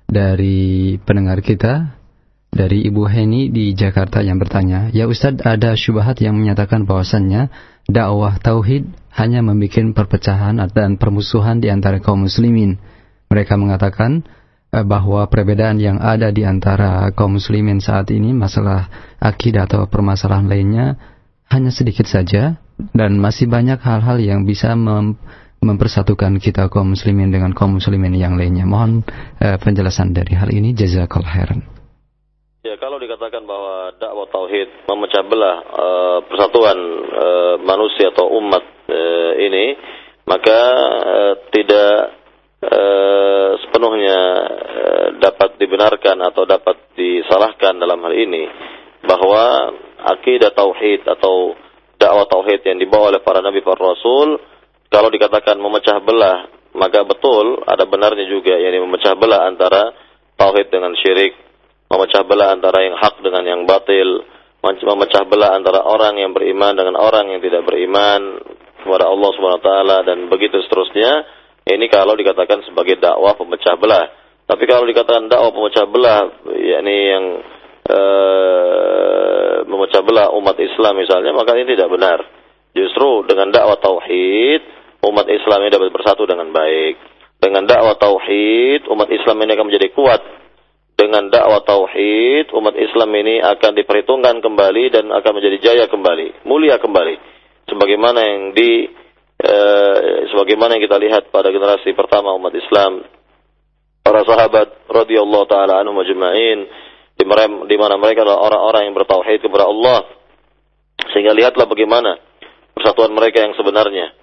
dari pendengar kita dari Ibu Heni di Jakarta yang bertanya, Ya Ustadz, ada syubhat yang menyatakan bahwasannya dakwah tauhid hanya membuat perpecahan dan permusuhan di antara kaum muslimin. Mereka mengatakan eh, bahwa perbedaan yang ada di antara kaum muslimin saat ini masalah akidah atau permasalahan lainnya hanya sedikit saja dan masih banyak hal-hal yang bisa mem mempersatukan kita kaum muslimin dengan kaum muslimin yang lainnya. Mohon uh, penjelasan dari hal ini. Jazakallah khairan. Ya, kalau dikatakan bahwa dakwah tauhid memecah belah uh, persatuan uh, manusia atau umat uh, ini, maka uh, tidak uh, sepenuhnya uh, dapat dibenarkan atau dapat disalahkan dalam hal ini bahwa akidah tauhid atau dakwah tauhid yang dibawa oleh para nabi para rasul kalau dikatakan memecah belah maka betul ada benarnya juga yakni memecah belah antara tauhid dengan syirik memecah belah antara yang hak dengan yang batil, memecah belah antara orang yang beriman dengan orang yang tidak beriman kepada Allah Subhanahu wa taala dan begitu seterusnya. Ini kalau dikatakan sebagai dakwah pemecah belah. Tapi kalau dikatakan dakwah pemecah belah, yakni yang uh, memecah belah umat Islam misalnya, maka ini tidak benar. Justru dengan dakwah tauhid, umat Islam ini dapat bersatu dengan baik. Dengan dakwah tauhid, umat Islam ini akan menjadi kuat dengan dakwah tauhid umat Islam ini akan diperhitungkan kembali dan akan menjadi jaya kembali, mulia kembali. Sebagaimana yang di e, sebagaimana yang kita lihat pada generasi pertama umat Islam para sahabat radhiyallahu taala anhum majma'in di mana mereka adalah orang-orang yang bertauhid kepada Allah. Sehingga lihatlah bagaimana persatuan mereka yang sebenarnya.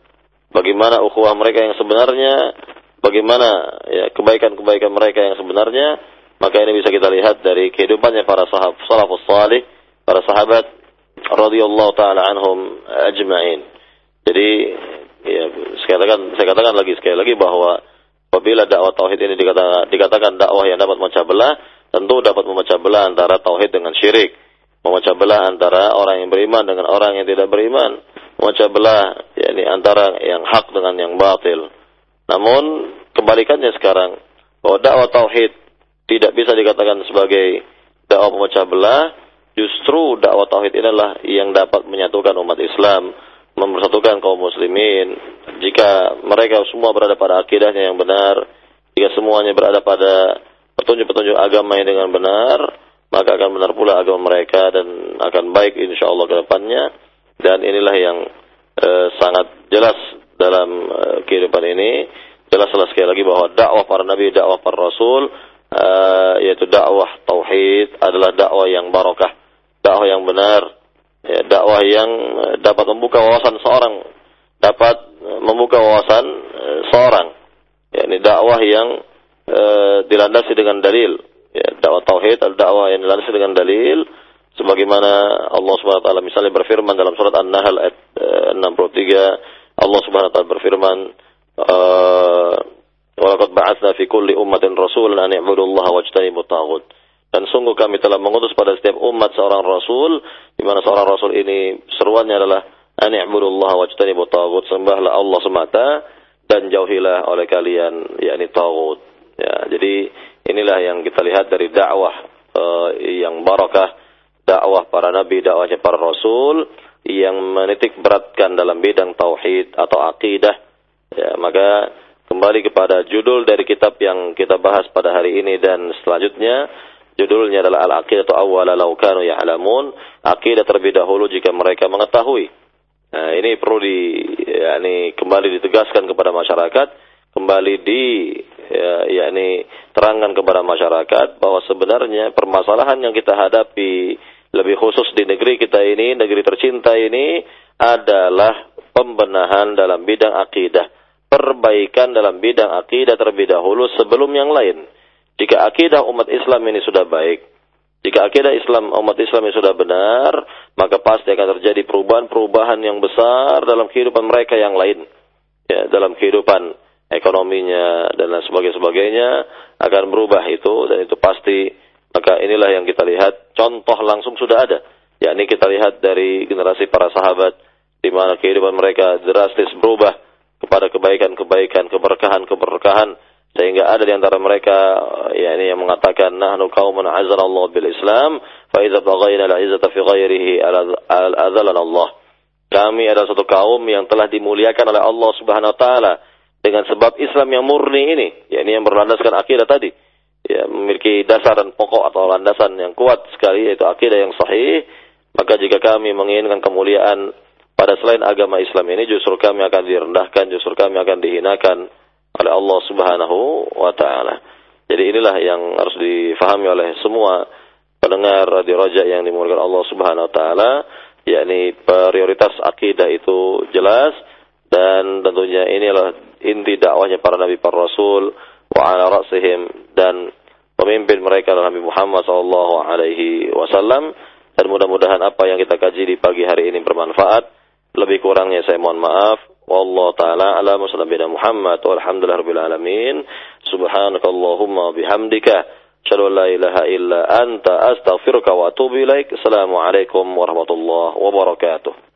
Bagaimana ukhuwah mereka yang sebenarnya, bagaimana ya kebaikan-kebaikan mereka yang sebenarnya maka ini bisa kita lihat dari kehidupannya para sahabat salafus salih, para sahabat radhiyallahu taala anhum ajma'in. Jadi ya saya katakan saya katakan lagi sekali lagi bahwa apabila dakwah tauhid ini dikatakan, dikatakan dakwah yang dapat memecah belah, tentu dapat memecah belah antara tauhid dengan syirik, memecah belah antara orang yang beriman dengan orang yang tidak beriman, memecah belah yakni antara yang hak dengan yang batil. Namun kebalikannya sekarang bahwa dakwah tauhid tidak bisa dikatakan sebagai dakwah pemecah belah, justru dakwah tauhid inilah yang dapat menyatukan umat Islam, mempersatukan kaum muslimin. Jika mereka semua berada pada akidahnya yang benar, jika semuanya berada pada petunjuk-petunjuk agama yang dengan benar, maka akan benar pula agama mereka dan akan baik insya Allah ke depannya. Dan inilah yang eh, sangat jelas dalam eh, kehidupan ini. Jelas-jelas sekali lagi bahwa dakwah para nabi, dakwah para rasul uh, yaitu dakwah tauhid adalah dakwah yang barokah, dakwah yang benar, ya, dakwah yang eh, dapat membuka wawasan seorang, dapat eh, membuka wawasan uh, seorang. Ya, ini dakwah yang uh, dilandasi dengan dalil. Ya, dakwah tauhid adalah dakwah yang dilandasi dengan dalil. Sebagaimana Allah Subhanahu wa taala misalnya berfirman dalam surat An-Nahl ayat uh, 63 Allah Subhanahu wa taala berfirman Walaqad ba'atsna fi kulli ummatin rasulan an i'budu Allah wajtanibu taghut. Dan sungguh kami telah mengutus pada setiap umat seorang rasul di mana seorang rasul ini seruannya adalah an i'budu Allah wajtanibu taghut. Sembahlah Allah semata dan jauhilah oleh kalian yakni taghut. Ya, jadi inilah yang kita lihat dari dakwah uh, yang barakah, dakwah para nabi, dakwahnya para rasul yang menitik beratkan dalam bidang tauhid atau akidah. Ya, maka kembali kepada judul dari kitab yang kita bahas pada hari ini dan selanjutnya. Judulnya adalah al-aqidah awwala law kanu ya'lamun. Aqidah terlebih dahulu jika mereka mengetahui. Nah ini perlu di yakni kembali ditegaskan kepada masyarakat kembali di ya, yakni terangkan kepada masyarakat bahwa sebenarnya permasalahan yang kita hadapi lebih khusus di negeri kita ini negeri tercinta ini adalah pembenahan dalam bidang akidah perbaikan dalam bidang akidah terlebih dahulu sebelum yang lain. Jika akidah umat Islam ini sudah baik, jika akidah Islam umat Islam ini sudah benar, maka pasti akan terjadi perubahan-perubahan yang besar dalam kehidupan mereka yang lain. Ya, dalam kehidupan ekonominya dan lain sebagainya akan berubah itu dan itu pasti maka inilah yang kita lihat contoh langsung sudah ada yakni kita lihat dari generasi para sahabat di mana kehidupan mereka drastis berubah kepada kebaikan-kebaikan, keberkahan-keberkahan sehingga ada di antara mereka yakni yang mengatakan nahnu qaumun azza Allah bil Islam fa idza baghayna al izzata fi ghairihi al Allah. Kami adalah satu kaum yang telah dimuliakan oleh Allah Subhanahu wa taala dengan sebab Islam yang murni ini yakni yang berlandaskan akidah tadi. Ya memiliki dasar dan pokok atau landasan yang kuat sekali yaitu akidah yang sahih. Maka jika kami menginginkan kemuliaan pada selain agama Islam ini justru kami akan direndahkan, justru kami akan dihinakan oleh Allah Subhanahu wa taala. Jadi inilah yang harus difahami oleh semua pendengar radio Raja yang dimuliakan Allah Subhanahu wa taala, yakni prioritas akidah itu jelas dan tentunya inilah inti dakwahnya para nabi para rasul wa ala rasihim dan pemimpin mereka adalah Nabi Muhammad sallallahu alaihi wasallam dan mudah-mudahan apa yang kita kaji di pagi hari ini bermanfaat lebih kurangnya saya mohon maaf. Wallahu taala ala musnabina Muhammad walhamdulillah rabbil alamin. Subhanakallahumma bihamdika asyhadu an la ilaha illa anta astaghfiruka wa atubu ilaik. Assalamualaikum warahmatullahi wabarakatuh.